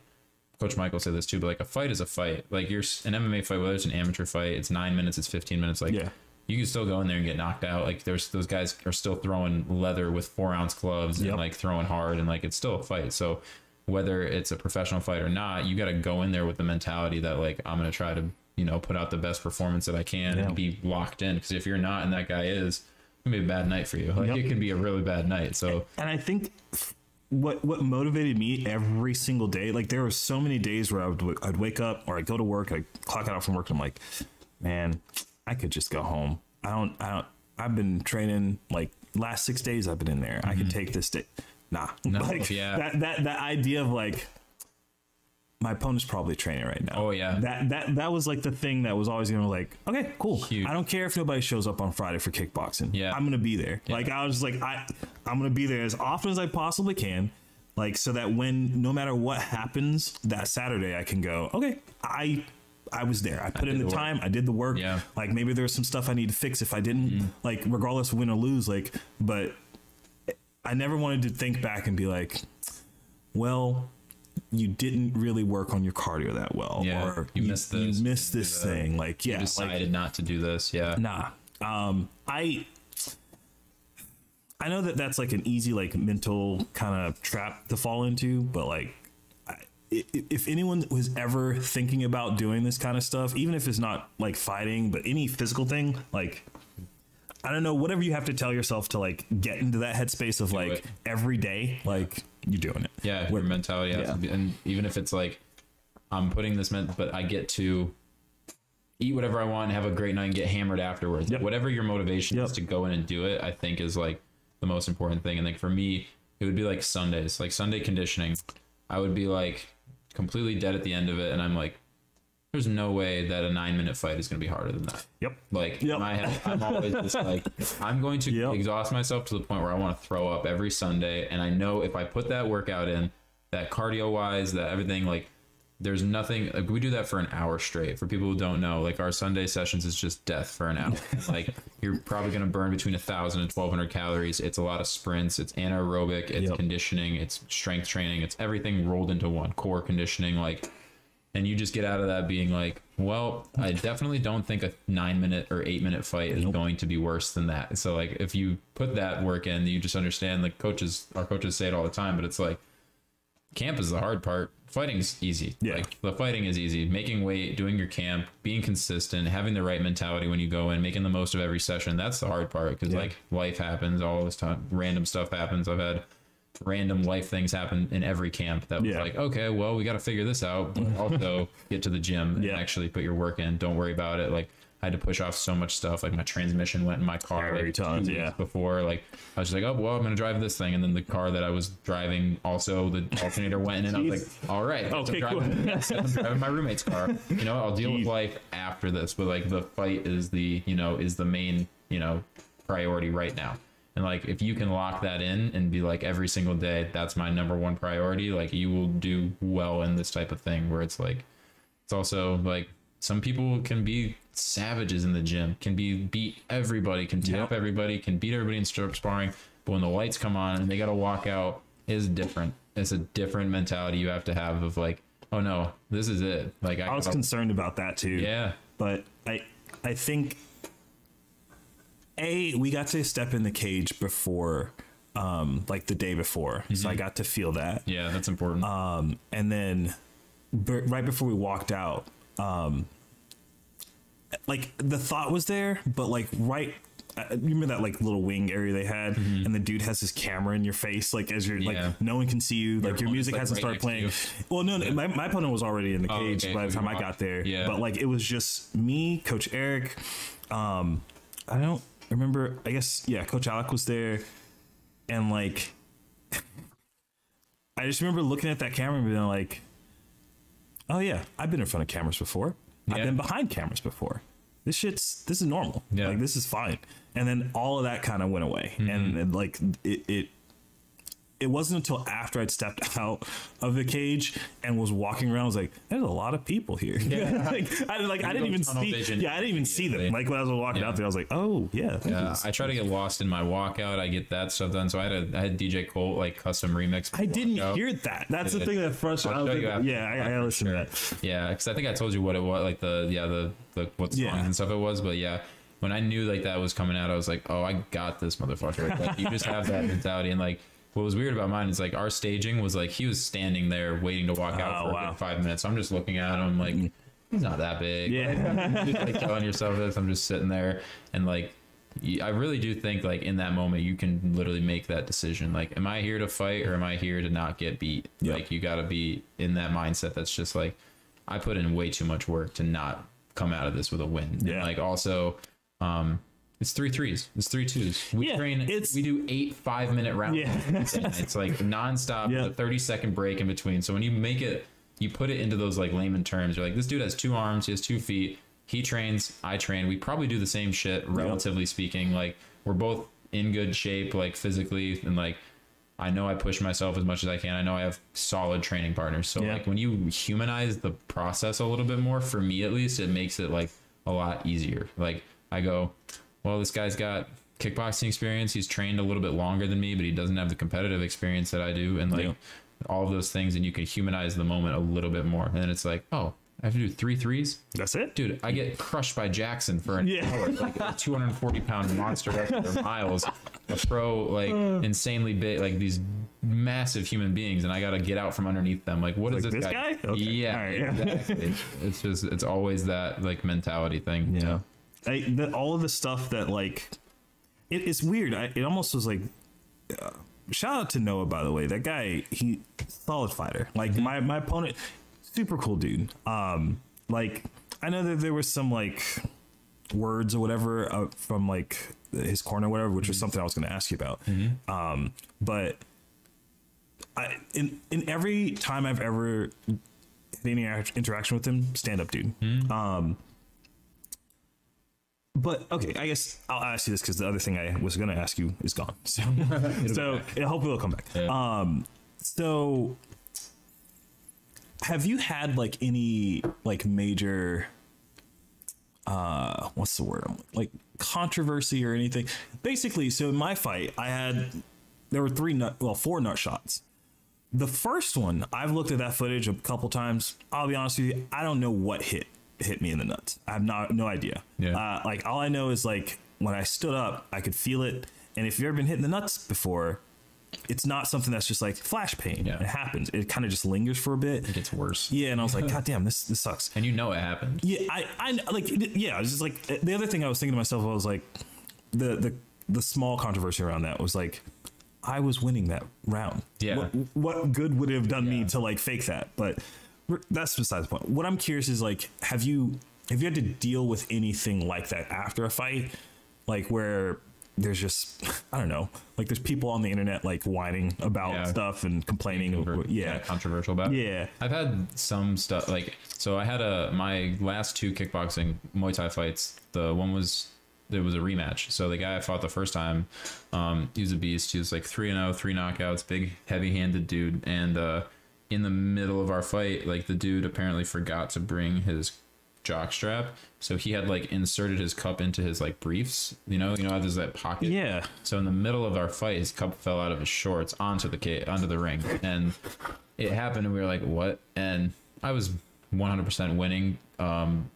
coach michael said this too but like a fight is a fight like you're an mma fight whether it's an amateur fight it's nine minutes it's 15 minutes like Yeah. You can still go in there and get knocked out like there's those guys are still throwing leather with four ounce gloves Yep. and like throwing hard and like it's still a fight so whether it's a professional fight or not, you got to go in there with the mentality that like I'm gonna try to you know put out the best performance that I can Yeah. and be locked in. Because if you're not and that guy is, it's gonna be a bad night for you. Like Yep. it can be a really bad night. So and I think what what motivated me every single day, like there were so many days where I would I'd wake up or I'd go to work, I'd clock out from work, and I'm like, man, I could just go home. I don't, I don't. I've been training like last six days. I've been in there. I can mm-hmm. take this day. Nah, [LAUGHS] No, like, yeah. That that that idea of like. My opponent's probably training right now. Oh, yeah. that that that was like the thing that was always gonna be like, okay, cool. Huge. I don't care if nobody shows up on Friday for kickboxing. Yeah. I'm gonna be there. Like I was like, I I'm gonna be there as often as I possibly can. Like so that when no matter what happens that Saturday, I can go, okay, I I was there. I put in the, the time. I did the work. Yeah. Like maybe there's some stuff I need to fix if I didn't. Like regardless of win or lose. Like, but I never wanted to think back and be like, well, you didn't really work on your cardio that well, Yeah, or you missed this, You missed this did thing. Like, yeah, like, decided not to do this. Yeah. Nah. Um, I I know that that's like an easy like mental kind of trap to fall into, but like I, i- if anyone was ever thinking about doing this kind of stuff, even if it's not like fighting, but any physical thing, like I don't know, whatever you have to tell yourself to like get into that headspace of like it. every day, like you're doing it. Yeah, your mentality has yeah. to be, and even if it's like I'm putting this meant, but I get to eat whatever I want and have a great night and get hammered afterwards. Yep. Whatever your motivation Yep. is to go in and do it, I think is like the most important thing. And like for me, it would be like Sundays, like Sunday conditioning. I would be like completely dead at the end of it, and I'm like, there's no way that a nine minute fight is going to be harder than that. Yep. Like Yep. in my head, I'm always just like, [LAUGHS] I'm going to Yep. exhaust myself to the point where I want to throw up every Sunday. And I know if I put that workout in, that cardio wise, that everything, like, there's nothing. Like, we do that for an hour straight. For people who don't know, like our Sunday sessions is just death for an hour. [LAUGHS] like you're probably going to burn between a thousand and twelve hundred calories. It's a lot of sprints. It's anaerobic. It's Yep. conditioning. It's strength training. It's everything rolled into one. Core conditioning, like and you just get out of that being like, well, I [LAUGHS] definitely don't think a nine minute or eight minute fight is going to be worse than that. So like, if you put that work in, you just understand. Like coaches, our coaches say it all the time, but it's like, camp is the hard part. Fighting's easy. Yeah. Like the fighting is easy. Making weight, doing your camp, being consistent, having the right mentality when you go in, making the most of every session. That's the hard part because Yeah. like life happens all this time. Random stuff happens. I've had random life things happen in every camp that was Yeah. like, okay, well, we got to figure this out. But [LAUGHS] also get to the gym and Yeah. actually put your work in. Don't worry about it. Like I had to push off so much stuff. Like my transmission went in my car Every like time, two yeah. before. Like I was just like, oh well, I'm gonna drive this thing, and then the car that I was driving also the alternator went in, and I was like, all right, so Okay, I'm driving, [LAUGHS] I'm driving my roommate's car. You know, I'll deal with life after this, but like the fight is the you know is the main you know priority right now. And like if you can lock that in and be like every single day, that's my number one priority. Like you will do well in this type of thing where it's like it's also like some people can be savages in the gym, can be beat everybody, can tap Yep. everybody, can beat everybody in strip sparring. But when the lights come on and they got to walk out, is different. It's a different mentality you have to have of like, oh no, this is it. Like I, I was gotta- concerned about that too. yeah, but I I think a we got to step in the cage before um like the day before so I got to feel that yeah, that's important. um and then b- right before we walked out um like the thought was there, but like right. uh, You remember that like little wing area they had, and the dude has his camera in your face, like as you're Mm-hmm. Yeah. like no one can see you, like your music like, hasn't right started playing. Well, no, no my, my opponent was already in the Oh, cage okay, by the time I got there, yeah. but like it was just me, Coach Eric. Um, I don't remember. I guess yeah, Coach Alec was there, and like [LAUGHS] I just remember looking at that camera and being like, "Oh yeah, I've been in front of cameras before. I've been behind cameras before. This shit's this is normal. Yeah. Like this is fine." And then all of that kind of went away, Mm-hmm. and, and like it, it it wasn't until after I'd stepped [LAUGHS] out of the cage and was walking around, I was like, "There's a lot of people here." [LAUGHS] like, I didn't like I didn't even see. vision Yeah, I didn't even see them. Like when I was walking Yeah. out there, I was like, "Oh yeah." Yeah, I try to get lost in my walkout. I get that stuff done. So I had a I had DJ Colt like custom remix. I didn't workout. hear that. That's the thing that frustrated. I'll I was show you like, after yeah, I, I listened sure. to that. Yeah, because I think I told you what it was, like the yeah the the what songs Yeah. and stuff it was. But yeah, when I knew like that was coming out, I was like, oh, I got this motherfucker. Like, you just have that [LAUGHS] mentality, and like what was weird about mine is like our staging was like he was standing there waiting to walk out Oh, for a wow. good five minutes. I'm just looking at him like he's not that big. Yeah. just like [LAUGHS] telling yourself this. I'm just sitting there and like I really do think like in that moment you can literally make that decision. Like, am I here to fight or am I here to not get beat? Yeah. Like, you got to be in that mindset. That's just like I put in way too much work to not come out of this with a win. And, Yeah. like also, um, it's three threes. It's three twos. We Yeah, train. it's- we do eight five minute rounds. Yeah. [LAUGHS] it's like nonstop. Yeah. A thirty second break in between. So when you make it, you put it into those like layman terms. You're like, this dude has two arms. He has two feet. He trains. I train. We probably do the same shit, relatively speaking. Like we're both in good shape, like physically, and like I know I push myself as much as I can. I know I have solid training partners. So Yeah. like when you humanize the process a little bit more, for me at least, it makes it like a lot easier. Like I go, well, this guy's got kickboxing experience. He's trained a little bit longer than me, but he doesn't have the competitive experience that I do, and like Yeah. all of those things. And you can humanize the moment a little bit more. And then it's like, oh, I have to do three threes That's it. dude, I get crushed by Jackson for an Yeah. hour, like a 240 pound [LAUGHS] monster wrestler, Miles, a pro, like [SIGHS] insanely big, like these massive human beings, and I got to get out from underneath them. Like, what is this, this guy? Okay. Yeah, right, yeah. exactly. it's just, it's always that like mentality thing. Yeah. I, the, all of the stuff that like it, it's weird. I, it almost was like uh, shout out to Noah by the way. That guy he solid fighter. Like my my opponent super cool dude. Um like I know that there was some like words or whatever uh, from like his corner or whatever which was something I was going to ask you about. Um but I in in every time I've ever had any interaction with him, stand up dude. Um but okay, I guess I'll ask you this because the other thing I was going to ask you is gone. [LAUGHS] So, [LAUGHS] so I hope it'll come back. Um, so have you had like any like major, uh, what's the word? Like controversy or anything? Basically, so in my fight, I had there were three nut, well, four nut shots. The first one, I've looked at that footage a couple times. I'll be honest with you, I don't know what hit hit me in the nuts. I have not no idea. Yeah. Uh, like all I know is like when I stood up, I could feel it. And if you've ever been hit in the nuts before, it's not something that's just like flash pain. Yeah. It happens. It kind of just lingers for a bit. It gets worse. Yeah, and I was like, [LAUGHS] God damn, this this sucks. And you know it happened. Yeah, I, I like, yeah, I was just like, the other thing I was thinking to myself, I was like, the the the small controversy around that was like, I was winning that round. Yeah. What, what good would it have done me to like fake that? But that's besides the point. What I'm curious is like, have you have you had to deal with anything like that after a fight, like where there's just [LAUGHS] I don't know, like there's people on the internet like whining about Yeah. stuff and complaining. Conver- yeah, controversial about. Yeah. I've had some stuff like so. I had a my last two kickboxing Muay Thai fights. The one was there was a rematch. So the guy I fought the first time, um, he was a beast. He was like three and 0, three knockouts, big heavy handed dude. And uh, in the middle of our fight, like the dude apparently forgot to bring his jock strap. So he had like inserted his cup into his like briefs. You know, you know how there's that pocket. yeah. So in the middle of our fight, his cup fell out of his shorts onto the ca- onto the ring, and it happened, and we were like, "What?" And I was 100% winning, um,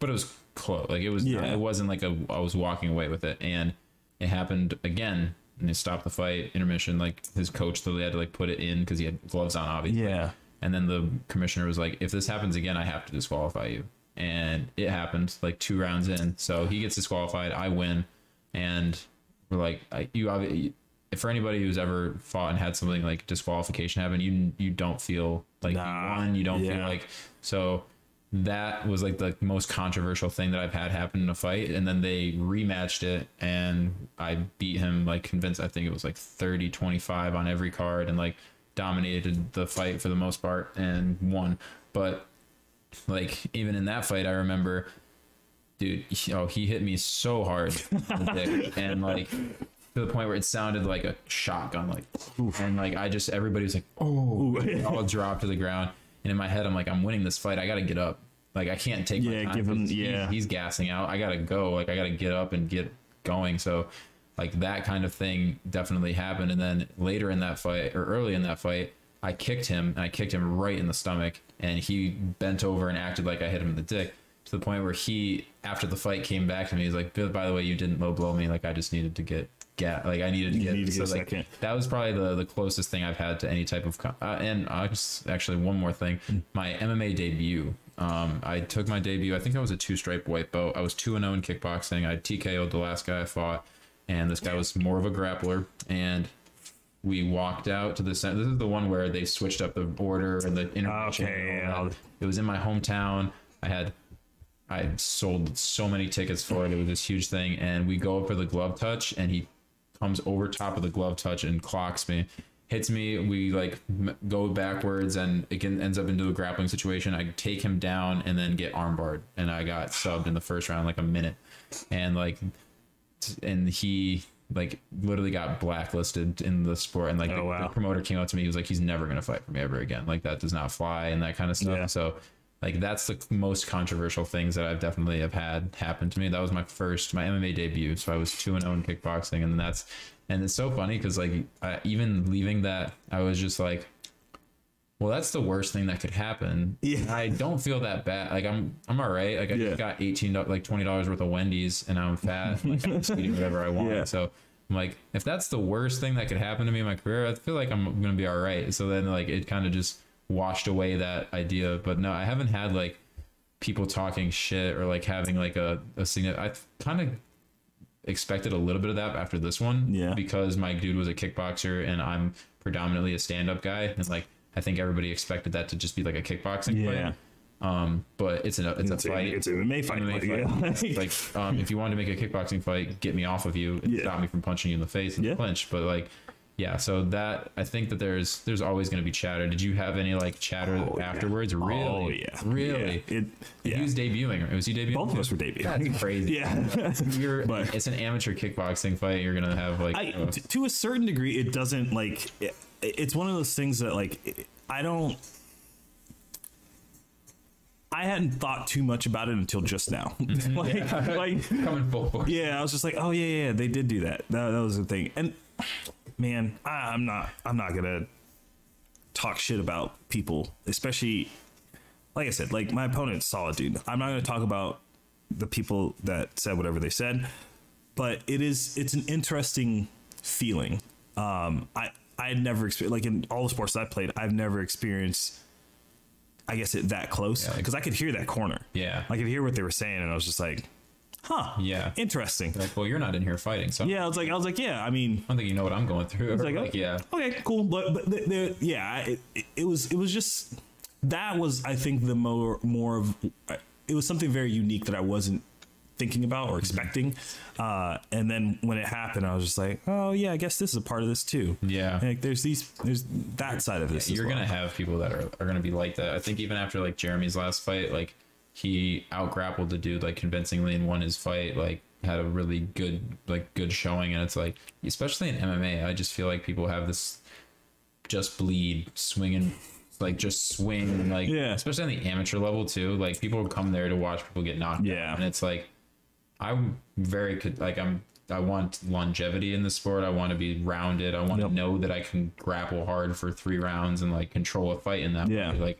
but it was close. Like it was, Yeah. it wasn't like a, I was walking away with it, and it happened again. And they stopped the fight, intermission. Like his coach literally had to like put it in because he had gloves on, obviously. Yeah. And then the commissioner was like, "If this happens again, I have to disqualify you." and it happened like two rounds in. So he gets disqualified. I win, and we're like, I, you obviously. For anybody who's ever fought and had something like disqualification happen, you you don't feel like Nah, you won. You don't feel like so that was like the most controversial thing that I've had happen in a fight. And then they rematched it and I beat him like convinced. I think it was like 30 25 on every card and like dominated the fight for the most part and won. But like even in that fight, I remember, dude, oh, he hit me so hard [LAUGHS] dick. and like to the point where it sounded like a shotgun, like, and like I just everybody was like, oh, all dropped to the ground. And in my head, I'm like, I'm winning this fight. I got to get up. Like I can't take my Yeah, time give him- yeah. he's gassing out. I gotta go. Like I gotta get up and get going. So like that kind of thing definitely happened. And then later in that fight or early in that fight, I kicked him and I kicked him right in the stomach and he bent over and acted like I hit him in the dick to the point where he after the fight came back to me. He's like, by the way, you didn't low blow me. Like I just needed to get get like I needed to get, need to so, get a like, second. that was probably the, the closest thing I've had to any type of co- uh, and uh, just actually one more thing my MMA debut um, I took my debut I think I was a two stripe white belt I was 2 and 0 in kickboxing I TKO'd the last guy I fought and this guy was more of a grappler and we walked out to the center this is the one where they switched up the order and the intermission Okay, yeah. it was in my hometown I had I sold so many tickets for it. It was this huge thing. And we go up for the glove touch, and he comes over top of the glove touch and clocks me, hits me. We like m- go backwards, and it can, ends up into a grappling situation. I take him down and then get armbarred, and I got subbed in the first round, like a minute. And like, and he like literally got blacklisted in the sport and like Oh, the, wow. the promoter came up to me he was like he's never gonna fight for me ever again like that does not fly and that kind of stuff Yeah. so like that's the most controversial things that I've definitely have had happen to me. That was my first my MMA debut, so I was two and zero in kickboxing, and then that's and it's so funny because like I, even leaving that, I was just like, well, that's the worst thing that could happen. Yeah. I don't feel that bad. Like I'm I'm all right. Like I Yeah. got eighteen like twenty dollars worth of Wendy's, and I'm fat. Like I'm just eating whatever I want. Yeah. So. I'm like, if that's the worst thing that could happen to me in my career, I feel like I'm gonna be all right. So then, like, it kind of just washed away that idea. But no, I haven't had like people talking shit or like having like a a significant. I kind of expected a little bit of that after this one, Yeah. because my dude was a kickboxer and I'm predominantly a stand up guy, and like I think everybody expected that to just be like a kickboxing Yeah. fight. Um, but it's a it's, It's a a- fight. it's a MMA fight, MMA like, fight. yeah. [LAUGHS] like um, if you wanted to make a kickboxing fight, get me off of you and Yeah. stop me from punching you in the face and Yeah. clinch. But like, yeah, so that I think that there's there's always going to be chatter. Did you have any like chatter Oh, yeah. afterwards? Really? Oh yeah, really. Yeah. It, He was debuting. Was he debuting? Both of us were debuting. That's crazy. [LAUGHS] yeah. [LAUGHS] You're, [LAUGHS] But- it's an amateur kickboxing fight. You're gonna have like I, uh, t- to a certain degree, it doesn't like. It, it's one of those things that like I don't. I hadn't thought too much about it until just now. like, like, coming full force. yeah, I was just like, oh yeah, yeah, they did do that. That, that was the thing. And man, I, I'm not, I'm not gonna talk shit about people, especially like I said, like my opponent's solid, dude. I'm not gonna talk about the people that said whatever they said, but it is, it's an interesting feeling. Um, I, I had never experienced like in all the sports I played, I've never experienced. I guess it that close Yeah, like- because I could hear that corner. Yeah. I could hear what they were saying, and I was just like, "Huh, Yeah. interesting." Like, well, you're not in here fighting, so Yeah, I was like, I was like, yeah. I mean, I don't think you know what I'm going through. I was like, like, okay, yeah, okay, cool. But, but yeah, it, it, was it was just that was I think the more more of it was something very unique that I wasn't thinking about or expecting. Uh, and then when it happened, I was just like, oh yeah, I guess this is a part of this too. Yeah. like there's these there's that side of this. as you're well. gonna have people that are, are gonna be like that. I think even after like Jeremy's last fight, like he out grappled the dude like convincingly and won his fight. Like had a really good like good showing, and it's like especially in MMA, I just feel like people have this just bleed swinging. Like just swing, like Yeah. especially on the amateur level too. Like people come there to watch people get knocked Yeah. out, and it's like I'm very co- like I'm I want longevity in the sport. I want to be rounded. I want Yep. to know that I can grapple hard for three rounds and like control a fight in that Yeah. way. Like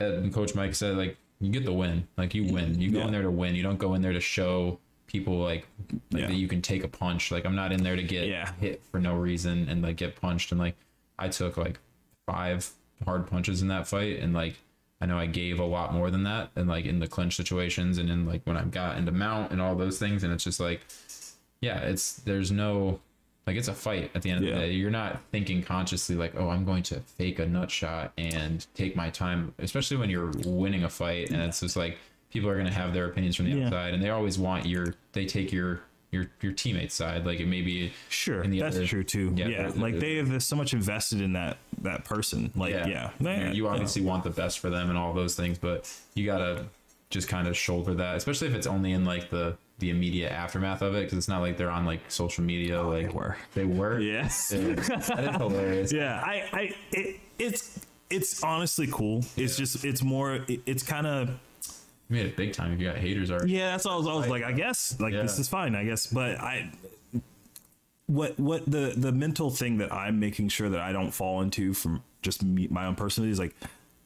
uh, and Coach Mike said, like you get the win. Like you win. You go Yeah. in there to win. You don't go in there to show people like, like Yeah. that you can take a punch. Like I'm not in there to get Yeah. hit for no reason and like get punched. And like I took like five hard punches in that fight and like I know I gave a lot more than that, and like in the clinch situations, and in like when I got into mount and all those things, and it's just like, yeah, it's there's no like it's a fight at the end of the day. You're not thinking consciously like, oh, I'm going to fake a nut shot and take my time, especially when you're winning a fight, and it's just like people are going to have their opinions from the Yeah. outside, and they always want your they take your your your teammate's side. Like it may be Sure, in the that's other- true too. yeah, Yeah, like they have so much invested in that that person. Like, yeah, You- you Yeah. obviously oh. want the best for them and all those things, but you gotta just kind of shoulder that, especially if it's only in like the the immediate aftermath of it, because it's not like they're on like social media. Oh, like they were. they were. Yes, Yeah. that is [LAUGHS] hilarious. yeah i i it, it's it's honestly cool it's just it's more it, it's kind of You made it big time if you got haters already. yeah that's all I was, I was like i guess like this is fine i guess but i what what the the mental thing that i'm making sure that i don't fall into from just me, my own personality is like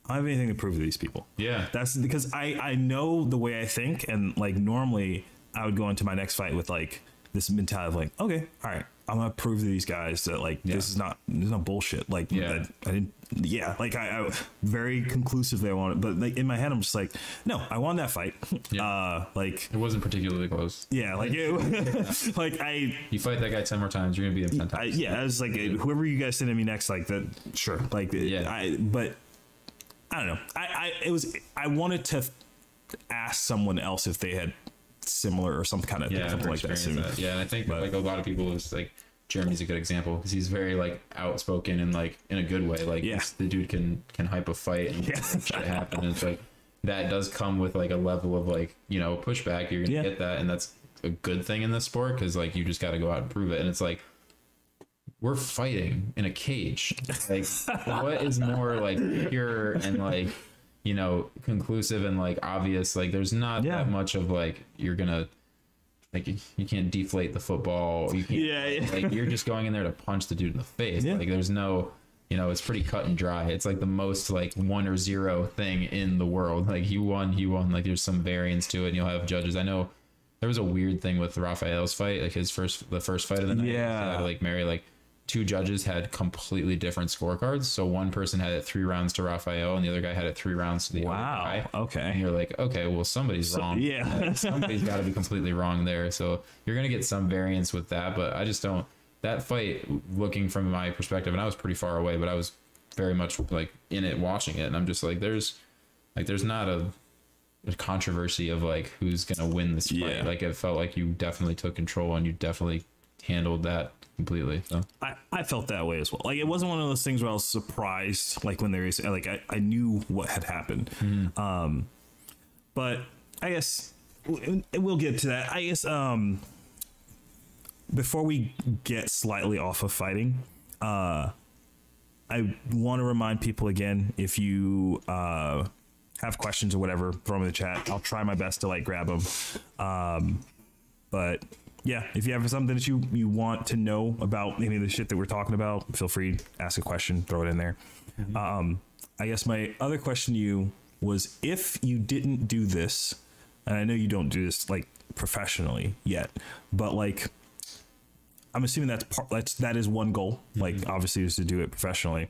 i don't have anything to prove to these people Yeah. that's because i i know the way i think and like normally i would go into my next fight with like this mentality of like okay all right i'm gonna prove to these guys that like Yeah. this is not this is not bullshit like Yeah. that I didn't. Yeah, like I, I very conclusively I wanted, but like in my head I'm just like, no, I won that fight. Yeah. Uh, like It wasn't particularly close. yeah, like it, [LAUGHS] like I, You fight that guy ten more times, you're gonna beat him ten I times. yeah, I was like whoever you guys send to me next, like that, sure, like Yeah. I, but I don't know. I, I it was I wanted to ask someone else if they had similar or some kind of yeah, something like that. experienced So, that. Yeah, and I think But- like a lot of people is like Jeremy's a good example because he's very like outspoken and like in a good way. Like Yeah. the dude can can hype a fight and [LAUGHS] Yeah. shit happen. And it's like that does come with like a level of like you know pushback. You're gonna Yeah. get that, and that's a good thing in this sport because like you just got to go out and prove it. And it's like we're fighting in a cage. Like what is more like pure and like you know conclusive and like obvious? Like there's not Yeah. that much of like you're gonna like you, you can't deflate the football. You can't, Yeah, yeah. like you're just going in there to punch the dude in the face. Yeah. Like there's no, you know, it's pretty cut and dry. It's like the most like one or zero thing in the world. Like he won, he won. Like there's some variance to it, and you'll have judges. I know there was a weird thing with Raphael's fight, like his first, the first fight of the night. Yeah. Like Mary, like two judges had completely different scorecards. So one person had it three rounds to Raphael, and the other guy had it three rounds to the Wow, other guy. okay. And you're like, okay, well somebody's wrong. yeah. [LAUGHS] somebody's got to be completely wrong there. So you're gonna get some variance with that, but I just don't. That fight, looking from my perspective, and I was pretty far away, but I was very much like in it, watching it, and I'm just like, there's, like, there's not a, a controversy of like who's gonna win this fight. Yeah. Like it felt like you definitely took control and you definitely handled that completely. So I, I felt that way as well. Like it wasn't one of those things where I was surprised, like when they were like I, I knew what had happened. Um, but I guess we'll get to that. I guess um, before we get slightly off of fighting, uh, I want to remind people again if you uh, have questions or whatever, throw them in the chat. I'll try my best to like grab them. Um, but yeah, if you have something that you you want to know about any of the shit that we're talking about, feel free to ask a question, throw it in there. Um, I guess my other question to you was if you didn't do this, and I know you don't do this like professionally yet, but like I'm assuming that's part that's that is one goal. Like obviously is to do it professionally.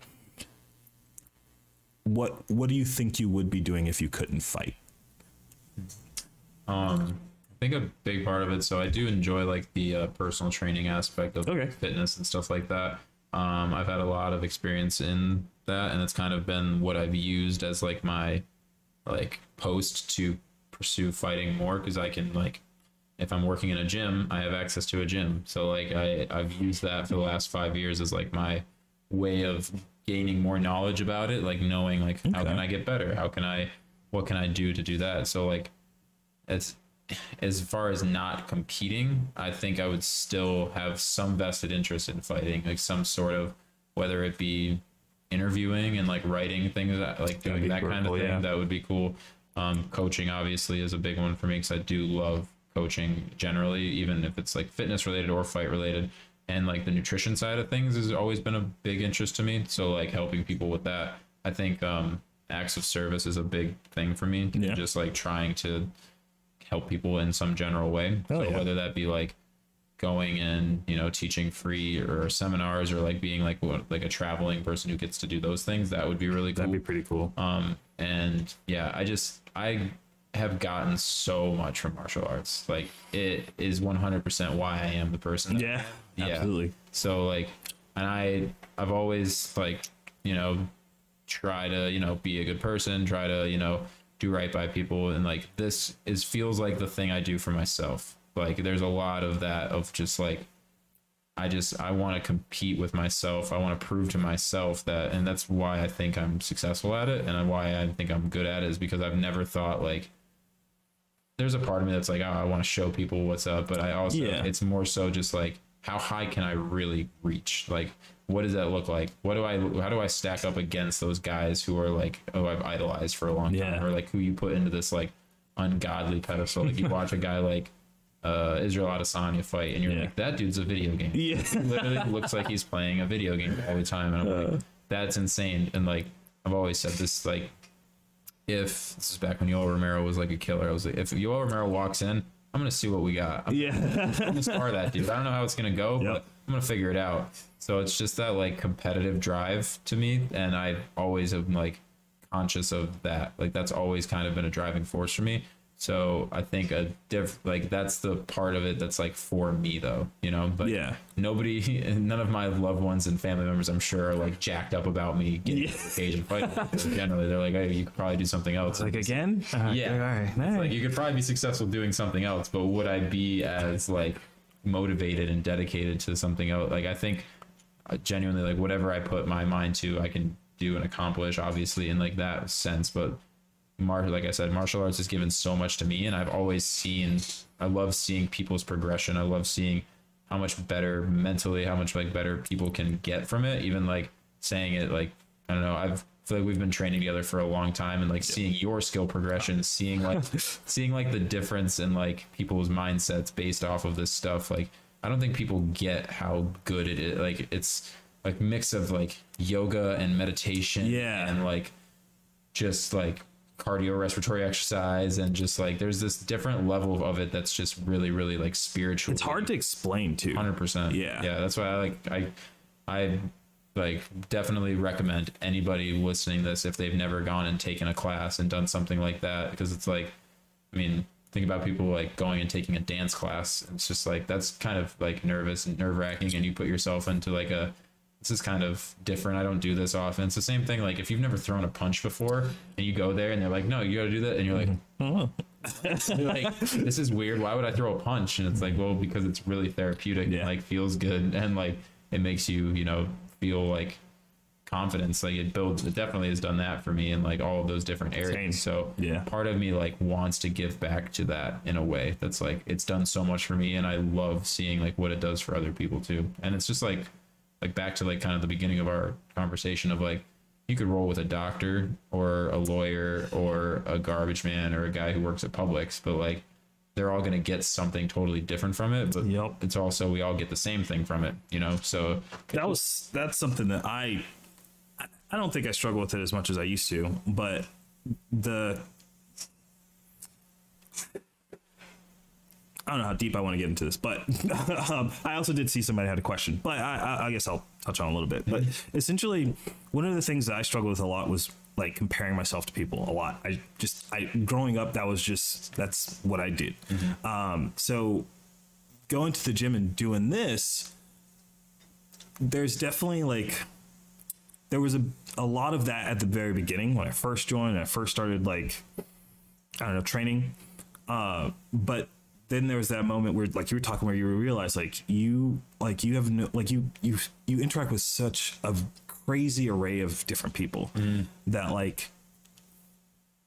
What what do you think you would be doing if you couldn't fight? Um, think a big part of it. So I do enjoy like the uh, personal training aspect of Okay. fitness and stuff like that. Um, I've had a lot of experience in that, and it's kind of been what I've used as like my like post to pursue fighting more because I can like if I'm working in a gym, I have access to a gym. So like I I've used that for the last five years as like my way of gaining more knowledge about it, like knowing like how can I get better? How can I what can I do to do that? So like it's as far as not competing, I think I would still have some vested interest in fighting, like some sort of whether it be interviewing and like writing things, that- like doing that kind of thing. yeah. That would be cool. Um, coaching obviously is a big one for me because I do love coaching generally, even if it's like fitness related or fight related. And like the nutrition side of things has always been a big interest to me. So like helping people with that, I think um, acts of service is a big thing for me. Yeah. Just like trying to help people in some general way. Hell so yeah. whether that be like going and you know teaching free or seminars or like being like what like a traveling person who gets to do those things that would be really cool That'd be pretty cool. um and yeah i just i have gotten so much from martial arts like it is 100% why i am the person yeah, yeah absolutely. so like and i i've always like you know try to you know be a good person try to you know do right by people and like this is feels like the thing i do for myself like there's a lot of that of just like I just I want to compete with myself. I want to prove to myself that, and that's why I think I'm successful at it, and why I think I'm good at it is because I've never thought like. There's a part of me that's like, oh, I want to show people what's up, but I also Yeah. it's more so just like, how high can I really reach? Like, what does that look like? What do I how do I stack up against those guys who are like, oh, I've idolized for a long Yeah. time, or like who you put into this like ungodly pedestal? Like you watch a guy like uh, Israel Adesanya fight, and you're Yeah. like, that dude's a video game Yeah, literally looks like he's playing a video game all the time and I'm like that's insane and like I've always said this like if this is back when Yoel Romero was like a killer I was like if Yoel Romero walks in I'm gonna see what we got I'm yeah, gonna spar that dude I don't know how it's gonna go [LAUGHS] Yep. but I'm gonna figure it out so it's just that like competitive drive to me and I always am like conscious of that like that's always kind of been a driving force for me so I think a diff like that's the part of it that's like for me though you know but yeah. nobody [LAUGHS] none of my loved ones and family members i'm sure are like jacked up about me getting Yeah. the cage and fighting generally they're like hey you could probably do something else Like again? Uh, yeah all right, right. like you could probably be successful doing something else but would i be as like motivated and dedicated to something else like i think uh, genuinely like whatever i put my mind to i can do and accomplish obviously in like that sense but mar- like I said, martial arts has given so much to me, and I've always seen. I love seeing people's progression. I love seeing how much better mentally, how much like better people can get from it. Even like saying it, like I don't know. I've feel like we've been training together for a long time, and like seeing your skill progression, seeing like [LAUGHS] seeing like the difference in like people's mindsets based off of this stuff. Like I don't think people get how good it is. Like it's like mix of like yoga and meditation, Yeah. and like just like cardio respiratory exercise and just like there's this different level of it that's just really really like spiritual It's hard to explain too. 100% Yeah. yeah that's why i like i i like definitely recommend anybody listening to this if they've never gone and taken a class and done something like that because it's like i mean think about people like going and taking a dance class. It's just like that's kind of like nervous and nerve-wracking and you put yourself into like a this is kind of different. I don't do this often. It's the same thing like if you've never thrown a punch before and you go there and they're like no you gotta do that and you're like Oh, [LAUGHS] like this is weird. Why would i throw a punch? And it's like well because it's really therapeutic Yeah. and like feels good and like it makes you you know feel like confidence like it builds it definitely has done that for me in like all of those different areas Same. so Yeah. part of me like wants to give back to that in a way that's like it's done so much for me and i love seeing like what it does for other people too and it's just like like back to like kind of the beginning of our conversation of like you could roll with a doctor or a lawyer or a garbage man or a guy who works at Publix, but like they're all going to get something totally different from it. But Yep. it's also we all get the same thing from it, you know. So that was that's something that I I- don't think I struggle with it as much as I used to, but the I don't know how deep I want to get into this, but [LAUGHS] um, I also did see somebody had a question, but I, I, I guess I'll touch on a little bit. But essentially, one of the things that I struggled with a lot was like comparing myself to people a lot. I just, I growing up, that was just that's what I did. Um, so going to the gym and doing this, there's definitely like there was a, a lot of that at the very beginning when I first joined and I first started like I don't know training uh but then there was that moment where like you were talking where you realize like you like you have no like you you you interact with such a crazy array of different people that like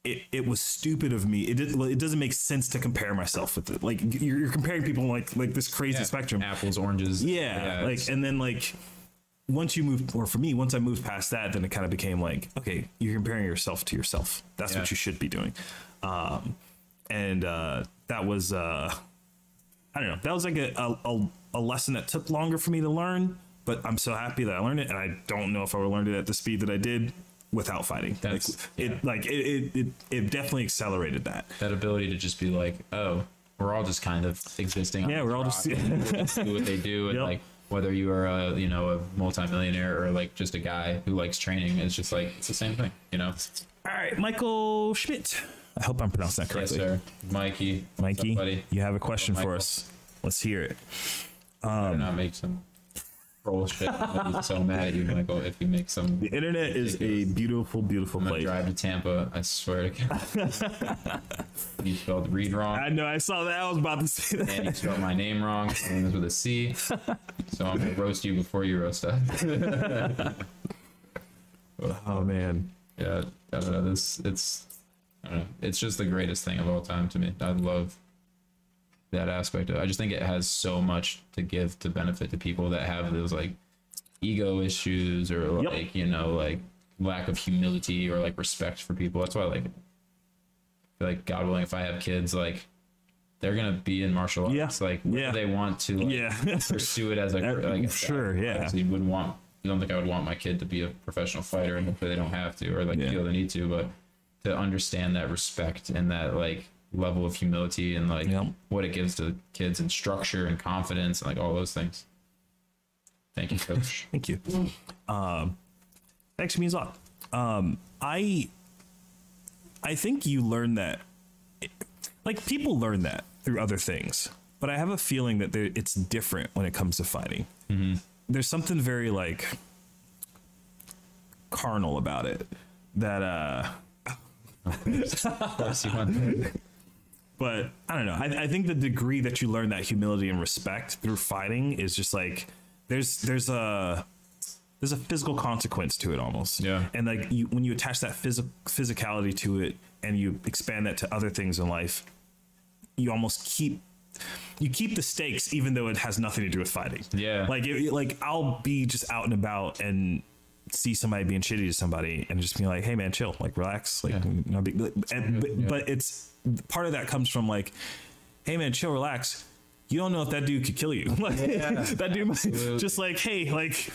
it, it was stupid of me. It did, it doesn't make sense to compare myself with it. Like you're, you're comparing people like like this crazy spectrum. apples, oranges, Yeah, like and then like once you move, or for me, once I moved past that, then it kind of became like, okay, you're comparing yourself to yourself. That's Yeah. what you should be doing. Um, and uh, that was, uh, I don't know, that was like a, a, a lesson that took longer for me to learn, but I'm so happy that I learned it, and I don't know if I would have learned it at the speed that I did without fighting. That's- like, it, like it, it, it, it definitely accelerated that. that ability to just be like, oh, we're all just kind of existing. Yeah, we're all just- rock do what they do, and [LAUGHS] Yep. like whether you are a you know a multimillionaire or like just a guy who likes training, it's just like it's the same thing, you know. All right, Michael Schmidt. I hope I'm pronouncing that Yes, correctly. sir. Mikey. Mikey, up, you have a question for us. Let's hear it. Better um, not make some bullshit. I'll be so mad at you, Michael, if you make some. The internet is a beautiful, beautiful I'm gonna place. drive to Tampa. I swear to God. [LAUGHS] you spelled read wrong. I know. I saw that. I was about to say that. and you spelled my name wrong. My name is with a C. So I'm gonna roast you before you roast us. [LAUGHS] Oh man. yeah, I don't know. This it's I don't know. It's just the greatest thing of all time to me. I love that aspect of it. I just think it has so much to give to benefit to people that have those like ego issues or Yep. like, you know, like lack of humility or like respect for people. That's why I like. Like God willing, if I have kids, like they're gonna be in martial arts. Yeah. Like Yeah. they want to like, Yeah. pursue it as a [LAUGHS] Uh, like sure, yeah. obviously you wouldn't want I don't think I would want my kid to be a professional fighter and hopefully they don't have to or like Yeah. feel the need to, but to understand that respect and that like level of humility and like Yep. what it gives to kids and structure and confidence and like all those things. Thank you, coach. [LAUGHS] Thank you. Um, thanks means a lot. Um, I I think you learn that, like people learn that through other things, but I have a feeling that it's different when it comes to fighting. There's something very like carnal about it that uh [LAUGHS] Of course you want- but I don't know. I, I think the degree that you learn that humility and respect through fighting is just like there's there's a there's a physical consequence to it almost. Yeah. And like you when you attach that phys- physicality to it and you expand that to other things in life, you almost keep you keep the stakes even though it has nothing to do with fighting. Yeah. Like it, like I'll be just out and about and see somebody being shitty to somebody and just be like, "Hey man, chill, like relax." Like, Yeah. no big, and, but, but it's part of that comes from like, "Hey man, chill, relax." You don't know if that dude could kill you. [LAUGHS] Like, [LAUGHS] that dude might just like, hey, like.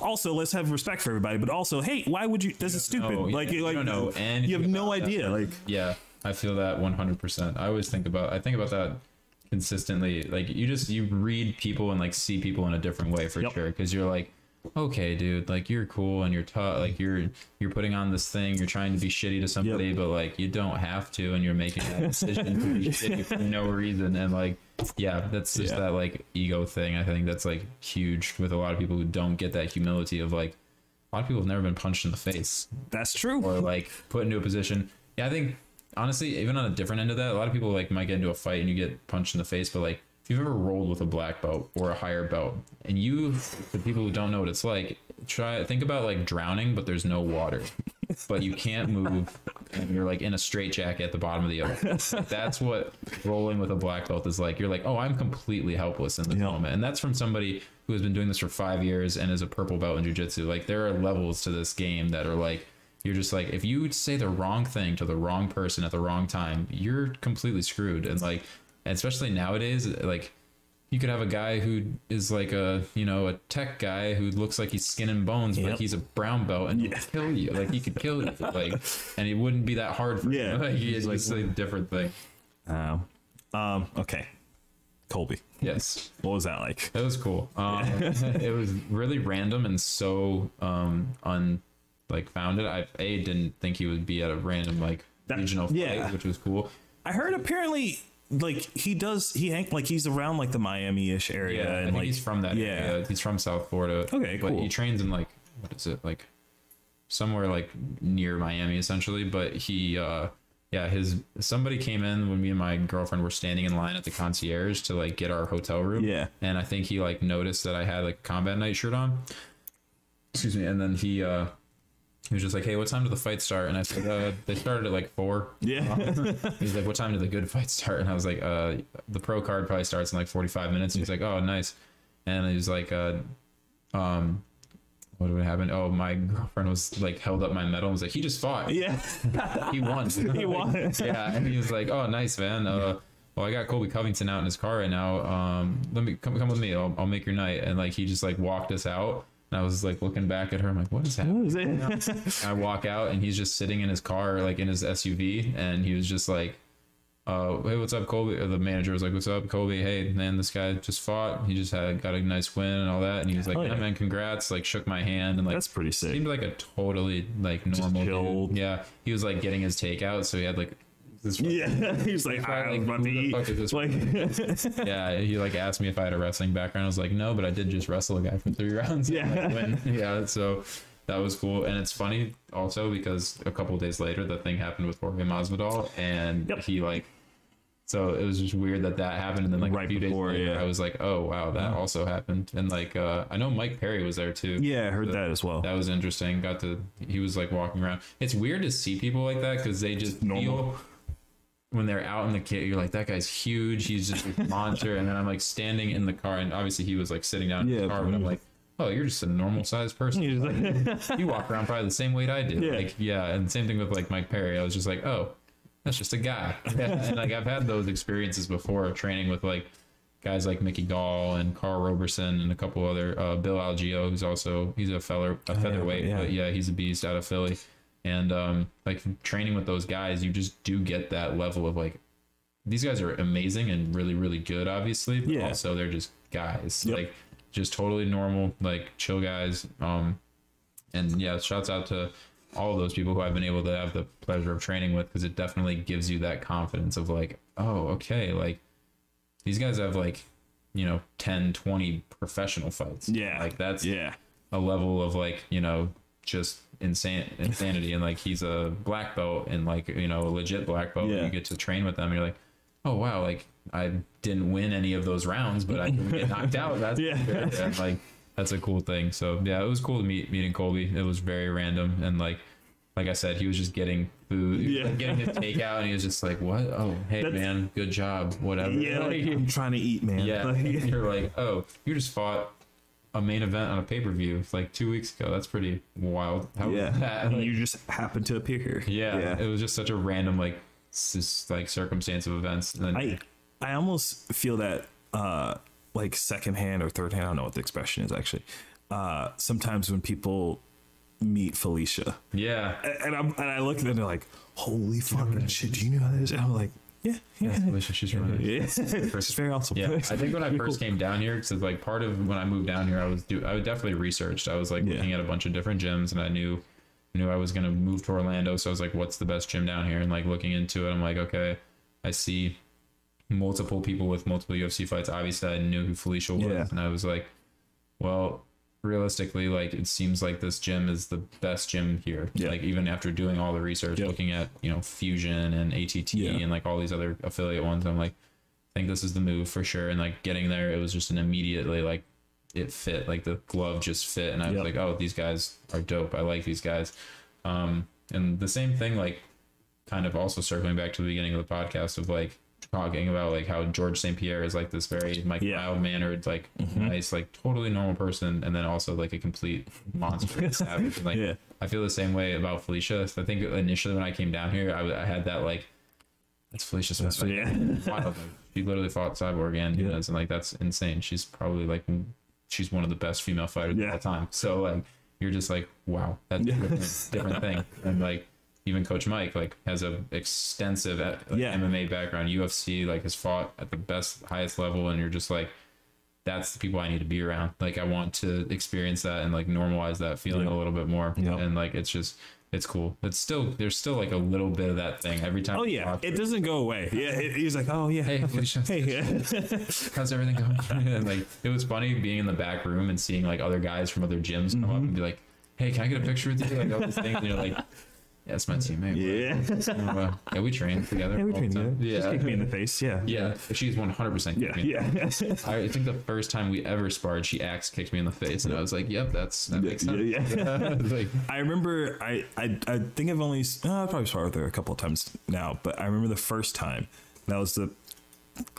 Also, let's have respect for everybody, but also, hey, why would you? This is stupid. know, yeah, like, you like don't know anything You have no about that. idea. Like, Yeah, I feel that 100%. I always think about I think about that consistently. Like you just you read people and like see people in a different way for Yep. sure cuz you're like okay, dude, like you're cool and you're tough, like you're you're putting on this thing, you're trying to be shitty to somebody, but like you don't have to and you're making that decision to be [LAUGHS] shitty for no reason and like yeah, that's just Yeah. that like ego thing. I think that's like huge with a lot of people who don't get that humility of like a lot of people have never been punched in the face that's true. or like put into a position. Yeah, I think honestly, even on a different end of that, a lot of people like might get into a fight and you get punched in the face, but like if you've ever rolled with a black belt or a higher belt, and you, the people who don't know what it's like, try think about like drowning, but there's no water, but you can't move, and you're like in a straitjacket at the bottom of the ocean. That's what rolling with a black belt is like. You're like, oh, I'm completely helpless in this Yeah. moment, and that's from somebody who has been doing this for five years and is a purple belt in jujitsu. Like there are levels to this game that are like you're just like if you say the wrong thing to the wrong person at the wrong time, you're completely screwed. And like, and especially nowadays, like you could have a guy who is like a you know a tech guy who looks like he's skin and bones, Yep. but he's a brown belt and he'll kill you. Like he could kill you, [LAUGHS] like, and it wouldn't be that hard for Yeah. him. [LAUGHS] Like, He's it's like- a different thing. Um, um, okay. Colby, Yes. what was that like? It was cool. [LAUGHS] Um, it was really random and so um, un like founded. I a didn't think he would be at a random like That- regional fight, yeah. which was cool. I heard apparently like he does he hang like he's around like the Miami-ish area Yeah, and like he's from that yeah. area. He's from South Florida. Okay, but cool. he trains in like what is it like somewhere like near Miami essentially. But he uh yeah his somebody came in when me and my girlfriend were standing in line at the concierge to like get our hotel room. Yeah. and I think he like noticed that I had like combat night shirt on. Excuse me, and then he uh he was just like, "Hey, what time did the fight start?" And I said, uh, "They started at like four. Yeah. [LAUGHS] He's like, "What time did the good fight start?" And I was like, "Uh, the pro card probably starts in like 45 minutes." And he's like, "Oh, nice." And he was like, uh, um, what would happen? Oh, my girlfriend was like held up my medal and was like, "He just fought. yeah. [LAUGHS] He won. [LAUGHS] He won. yeah." And he was like, "Oh, nice, man. Uh, well, I got Colby Covington out in his car right now. Um, let me come come with me. I'll, I'll make your night." And like he just like walked us out. And I was like looking back at her. I'm like, "What is happening?" What was it? I walk out and he's just sitting in his car, like in his SUV, and he was just like, uh, hey, what's up, Colby? Or the manager was like, what's up, Colby? Hey, man, this guy just fought. He just had got a nice win and all that. And he was like, Oh, yeah, yeah. man, congrats. Like, shook my hand and like That's pretty sick. seemed like a totally like normal dude. Yeah, he was like getting his takeout, so he had like this. Yeah, [LAUGHS] he's like, why, I was like, about to who the fuck is this Like, [LAUGHS] Yeah, [LAUGHS] he like asked me if I had a wrestling background. I was like, no, but I did just wrestle a guy for three rounds. Yeah. like, win. yeah. So that was cool, and it's funny also because a couple days later, the thing happened with Jorge Masvidal, and Yep. he like. So it was just weird that that happened, and then like Right a few before, days later, yeah. I was like, "Oh wow, that also happened." And like, uh, I know Mike Perry was there too. yeah, I heard that as well. That was interesting. Got to he was like walking around. It's weird to see people like that because they just Normal. feel when they're out in the kit. You're like that guy's huge. He's just a [LAUGHS] monster. And then I'm like standing in the car, and obviously he was like sitting down in Yeah, the car, but I'm like, oh, you're just a normal sized person. He's like, You walk around probably the same weight I do. Yeah. Like yeah, and same thing with like Mike Perry. I was just like, oh, that's just a guy. [LAUGHS] and like I've had those experiences before training with like guys like Mickey Gall and Karl Roberson and a couple other uh, Bill Algeo, who's also he's a feller a featherweight, yeah. but yeah, he's a beast out of Philly. And um, like training with those guys, you just do get that level of like these guys are amazing and really really good, obviously, but Yeah. also they're just guys, Yep. like just totally normal, like chill guys. Um, and yeah, shouts out to all of those people who I've been able to have the pleasure of training with because it definitely gives you that confidence of like, oh, okay, like these guys have like, you know, 10, 20 professional fights. yeah, Like that's yeah, a level of like, you know, just insane insanity. and like he's a black belt and like, you know, a legit black belt. Yeah. You get to train with them. And you're like, oh wow, like I didn't win any of those rounds, but I didn't get knocked out. That's [LAUGHS] Yeah. And, like that's a cool thing. So yeah, it was cool to meet meeting Colby. It was very random and like like I said, he was just getting food, Yeah. like, getting his takeout, and he was just like, "What? Oh, hey That's- man, good job, whatever." yeah. Like, [LAUGHS] I'm trying to eat, man. yeah. [LAUGHS] Like, You're like, "Oh, you just fought a main event on a pay per view like two weeks ago. That's pretty wild." How yeah. [LAUGHS] that? And Like, you just happened to appear here. yeah, yeah. it was just such a random like s- like circumstance of events. And then, I I almost feel that uh like second hand or third hand, I don't know what the expression is actually. Uh sometimes when people meet Felicia yeah, a- and I'm and I look at them and they're like, Holy fucking shit, do you know how that is? And I'm like, Yeah, yeah. yeah, Alicia, she's really nice. Yeah. it's very awesome. Yeah, I think when I first came down here, because like part of when I moved down here, I was do I definitely researched. I was like Yeah. looking at a bunch of different gyms, and I knew knew I was gonna move to Orlando, so I was like, what's the best gym down here? And like looking into it, I'm like, okay, I see multiple people with multiple UFC fights. Obviously, I knew who Felicia was, Yeah. and I was like, well. Realistically, like it seems like this gym is the best gym here. Yeah. Like even after doing all the research, Yep. looking at you know Fusion and ATT Yeah. and like all these other affiliate ones, I'm like, I think this is the move for sure. And like getting there, it was just an immediately like it fit, like the glove just fit, and I was Yep. like, oh, these guys are dope. I like these guys. Um, and the same thing, like kind of also circling back to the beginning of the podcast of like talking about like how George St. Pierre is like this very like Yeah. Mm-hmm. mild mannered, like nice, like totally normal person, and then also like a complete monster, savage. And, [LAUGHS] like Yeah. I feel the same way about Felicia. I think initially when I came down here, I had that like that's Felicia Smith. That's- Like, yeah. [LAUGHS] wild. She literally fought Cyborg and Yeah. Nunes, and like that's insane. She's probably like she's one of the best female fighters Yeah. of all time. So like you're just like wow, that's a different, different thing. [LAUGHS] And like even Coach Mike like has a extensive uh, like, Yeah. MMA background, UFC, like has fought at the best highest level, and you're just like that's the people I need to be around. Like I want to experience that and like normalize that feeling a little bit more. Yeah. And like it's just it's cool. It's still there's still like a little bit of that thing every time. Oh yeah, it doesn't go away. Yeah, it, he's like, oh yeah, Hey, [LAUGHS] hey, yeah. [LAUGHS] how's everything going? [LAUGHS] and like it was funny being in the back room and seeing like other guys from other gyms come Mm-hmm. up and be like, "Hey, can I get a picture with you?" Like all these things, and you're like, "Yeah, it's my teammate." yeah. So, uh, yeah, we train together. [LAUGHS] Yeah, we all train the time. together. Just kick me in the face. Yeah, [LAUGHS] Yeah, she's 100 percent yeah, yeah. [LAUGHS] I think the first time we ever sparred, she axe kicked me in the face, and I was like, "Yep, that's that makes sense." Yeah, yeah. like, I remember. I, I I think I've only uh, I've probably sparred with her a couple of times now, but I remember the first time. That was the.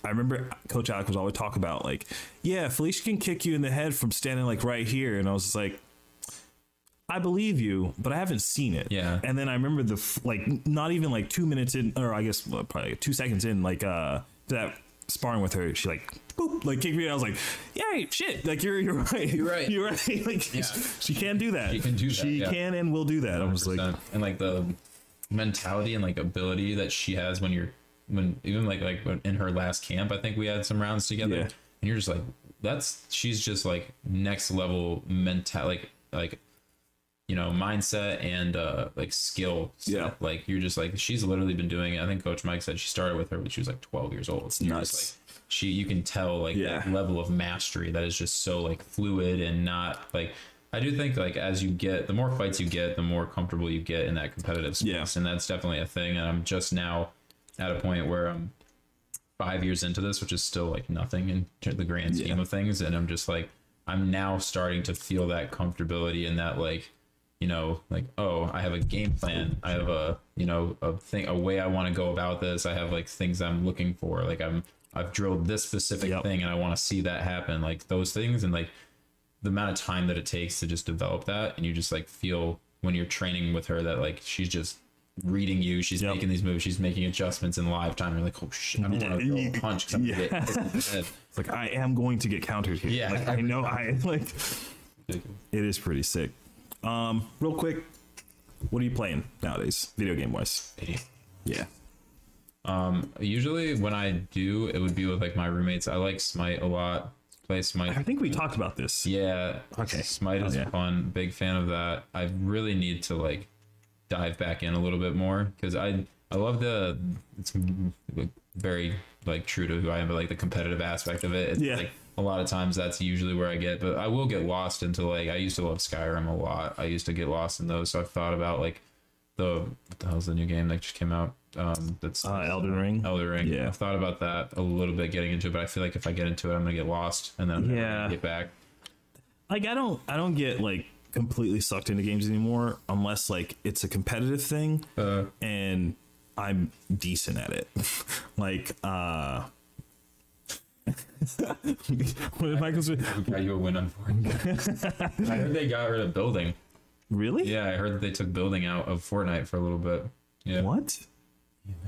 I remember Coach Alec was always talk about like, yeah, Felicia can kick you in the head from standing like right here, and I was just like, I believe you, but I haven't seen it. Yeah. And then I remember the f- like not even like two minutes in, or I guess well, probably like two seconds in, like uh that sparring with her, she like boop, like kicked me. And I was like, yeah, shit, like you're you're right, You're right. [LAUGHS] you're right. [LAUGHS] Like Yeah. she can do that. She can do that, She yeah. can and will do that. I was like, and like the mentality and like ability that she has when you're when even like like in her last camp, I think we had some rounds together, Yeah. and you're just like, that's she's just like next level mental, like like you know mindset and uh like skill. Yeah. like you're just like she's literally been doing it. I think Coach Mike said she started with her when she was like 12 years old. It's nuts. like she you can tell like Yeah. that level of mastery that is just so like fluid and not like I do think like as you get the more fights you get, the more comfortable you get in that competitive space. Yeah. And that's definitely a thing. And I'm just now at a point where I'm five years into this, which is still like nothing in the grand scheme Yeah. of things. And I'm just like I'm now starting to feel that comfortability and that like you know like oh i have a game plan i have a you know a thing a way i want to go about this i have like things i'm looking for like i'm i've drilled this specific Yep. thing and i want to see that happen like those things and like the amount of time that it takes to just develop that and you just like feel when you're training with her that like she's just reading you she's Yep. making these moves she's making adjustments in live time you're like oh shit i don't want to go punch 'cause I'm gonna Yeah. get the [LAUGHS] head. It's like I am going to get countered here. Yeah. Like, I know I like it is pretty sick. Um, real quick, what are you playing nowadays, video game wise? Yeah. Um, usually when I do, it would be with like my roommates. I like Smite a lot. Play Smite. I think we talked about this. Yeah. Okay. Smite Oh, is yeah. fun. Big fan of that. I really need to like dive back in a little bit more because I I love the it's very like true to who I am, but like the competitive aspect of it. It's Yeah. like a lot of times that's usually where I get, but I will get lost into like I used to love Skyrim a lot. I used to get lost in those, so I've thought about like the what the hell's the new game that just came out? Um, that's Uh, Elden Ring. Elder Ring. Yeah. I've thought about that a little bit getting into it, but I feel like if I get into it, I'm gonna get lost and then I'm Yeah. get back. Like I don't I don't get like completely sucked into games anymore unless like it's a competitive thing Uh, and I'm decent at it. [LAUGHS] like uh what Michael's got you a win on Fortnite? [LAUGHS] I heard they got rid of building. really? Yeah, I heard that they took building out of Fortnite for a little bit. Yeah, What?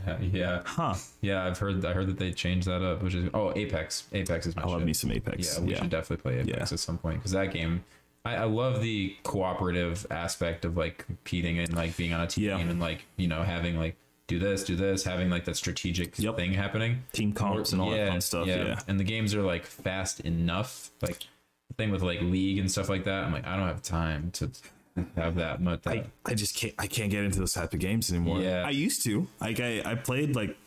yeah, yeah, Huh. yeah. I've heard. I heard that they changed that up, which is oh Apex. Apex is my I love shit. me some Apex. Yeah, we yeah. should definitely play Apex Yeah. at some point because that game. I, I love the cooperative aspect of like competing and like being on a team and like you know having like do this, do this, having like that strategic Yep. thing happening. Team comps and all that fun stuff. Yeah. And the games are like fast enough. Like the thing with like League and stuff like that. I'm like, I don't have time to have that much. I, I just can't I can't get into those type of games anymore. Yeah. I used to. Like I, I played like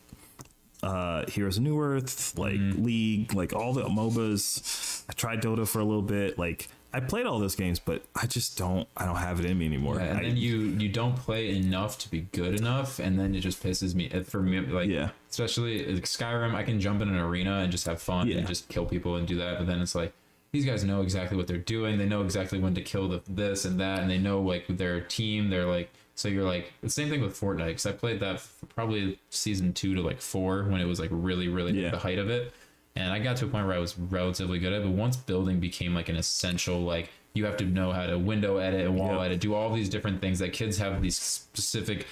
uh Heroes of Newerth, like Mm-hmm. League, like all the MOBAs. I tried Dota for a little bit. Like I played all those games, but I just don't I don't have it in me anymore. and I- then you you don't play enough to be good enough, and then it just pisses me. For me, like Yeah. especially like Skyrim, I can jump in an arena and just have fun Yeah. and just kill people and do that. But then it's like these guys know exactly what they're doing. They know exactly when to kill the this and that, and they know like their team. They're like so you're like the same thing with Fortnite because I played that f- probably season two to like four when it was like really really Yeah. the height of it. And I got to a point where I was relatively good at it, but once building became like an essential, like you have to know how to window edit and wall Yep. edit, do all these different things that kids have these specific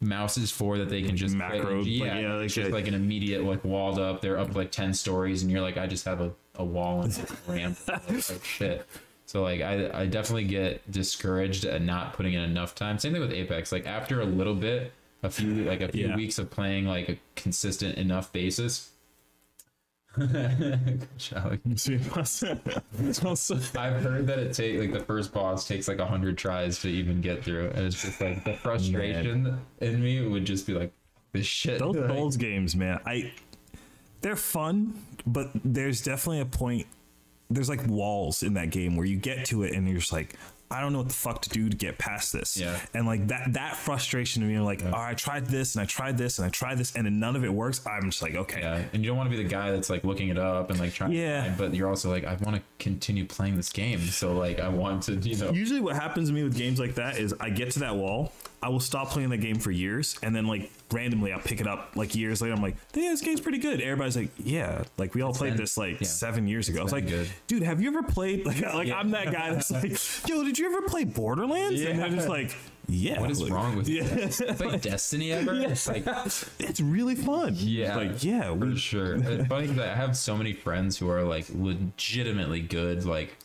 mouses for that they can just Macro, yeah, like, yeah, like just a- like an immediate like walled up. They're up like ten stories, and you're like, I just have a, a wall and a [LAUGHS] ramp. like, like, shit. So like I I definitely get discouraged at not putting in enough time. Same thing with Apex. Like after a little bit, a few like a few Yeah. weeks of playing like a consistent enough basis. Good job. [LAUGHS] [LAUGHS] I've heard that it take like the first boss takes like a hundred tries to even get through, and it's just like the [LAUGHS] frustration in me would just be like, this shit. those like, Souls games, man, I they're fun, but there's definitely a point. There's like walls in that game where you get to it and you're just like, I don't know what the fuck to do to get past this. Yeah. And like that that frustration of me, like, oh, I tried this and I tried this and I tried this and then none of it works. I'm just like, okay. Yeah, and you don't want to be the guy that's like looking it up and like trying. Yeah. to find, but you're also like, I want to continue playing this game, so like I want to, you know. Usually, what happens to me with games like that is I get to that wall, I will stop playing the game for years, and then like randomly I'll pick it up like years later. I'm like, yeah, this game's pretty good. Everybody's like, yeah, like we all played been- this like yeah. seven years ago. I was like, good. dude, have you ever played [LAUGHS] like like I'm that guy that's like, yo, did you ever play Borderlands? And they're just like, yeah. What is like, wrong with yeah. you? [LAUGHS] It's like Destiny ever? It's like it's really fun. Yeah, like yeah, for we, sure. It's funny that I have so many friends who are like legitimately good, like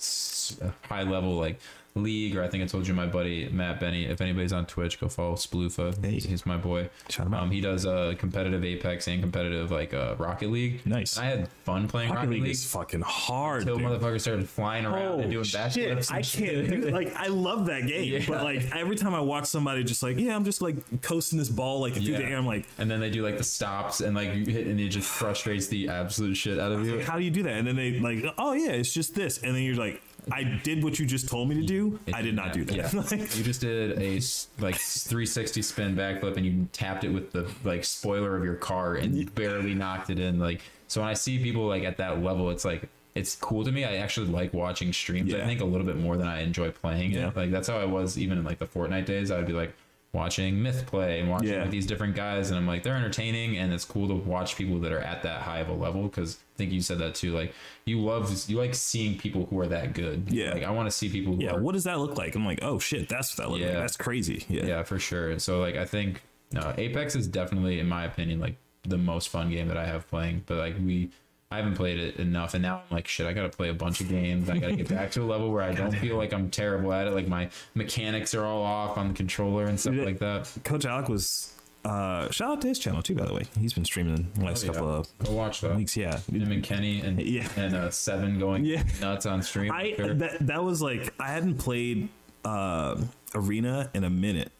high level, like league, or I think I told you my buddy Matt Benny. If anybody's on Twitch, go follow Sploofa. Hey. He's my boy. Shout him out. Um, he does uh, competitive Apex and competitive like uh, Rocket League. Nice. And I had fun playing Rocket Rocket, League League. is fucking hard. Until dude. motherfuckers started flying around and doing backflips. I and can't shit. do like I love that game, Yeah. but like every time I watch somebody just like yeah, I'm just like coasting this ball like through the air. I'm like, And then they do like the stops and like you hit and it just frustrates the absolute shit out of you. how do you do that? And then they like, oh yeah, it's just this, and then you're like, I did what you just told me to do. I did not do that. Yeah. [LAUGHS] Like, you just did a like 360 spin backflip and you tapped it with the like spoiler of your car and you barely knocked it in. Like so when I see people like at that level, it's like it's cool to me. I actually like watching streams. I think a little bit more than I enjoy playing Yeah. it. Like that's how I was even in like the Fortnite days. I would be like watching Myth play and watching Yeah. these different guys, and I'm like they're entertaining, and it's cool to watch people that are at that high of a level. Because I think you said that too. Like you love you like seeing people who are that good. Yeah. Like I want to see people who yeah, are what does that look like? I'm like, oh shit, that's what that looks like. Yeah. That's crazy. Yeah. yeah for sure so like i think no apex is definitely in my opinion like the most fun game that i have playing but like we i haven't played it enough and now i'm like shit i gotta play a bunch of games i gotta get back to a level where i [LAUGHS] don't feel like i'm terrible at it like my mechanics are all off on the controller and stuff like that Coach Alec was uh shout out to his channel too, by the way. He's been streaming the last Oh, yeah. couple of go watch that weeks. Yeah. him and kenny and Yeah. and uh seven going Yeah. nuts on stream I Sure. that that was like I hadn't played uh, arena in a minute,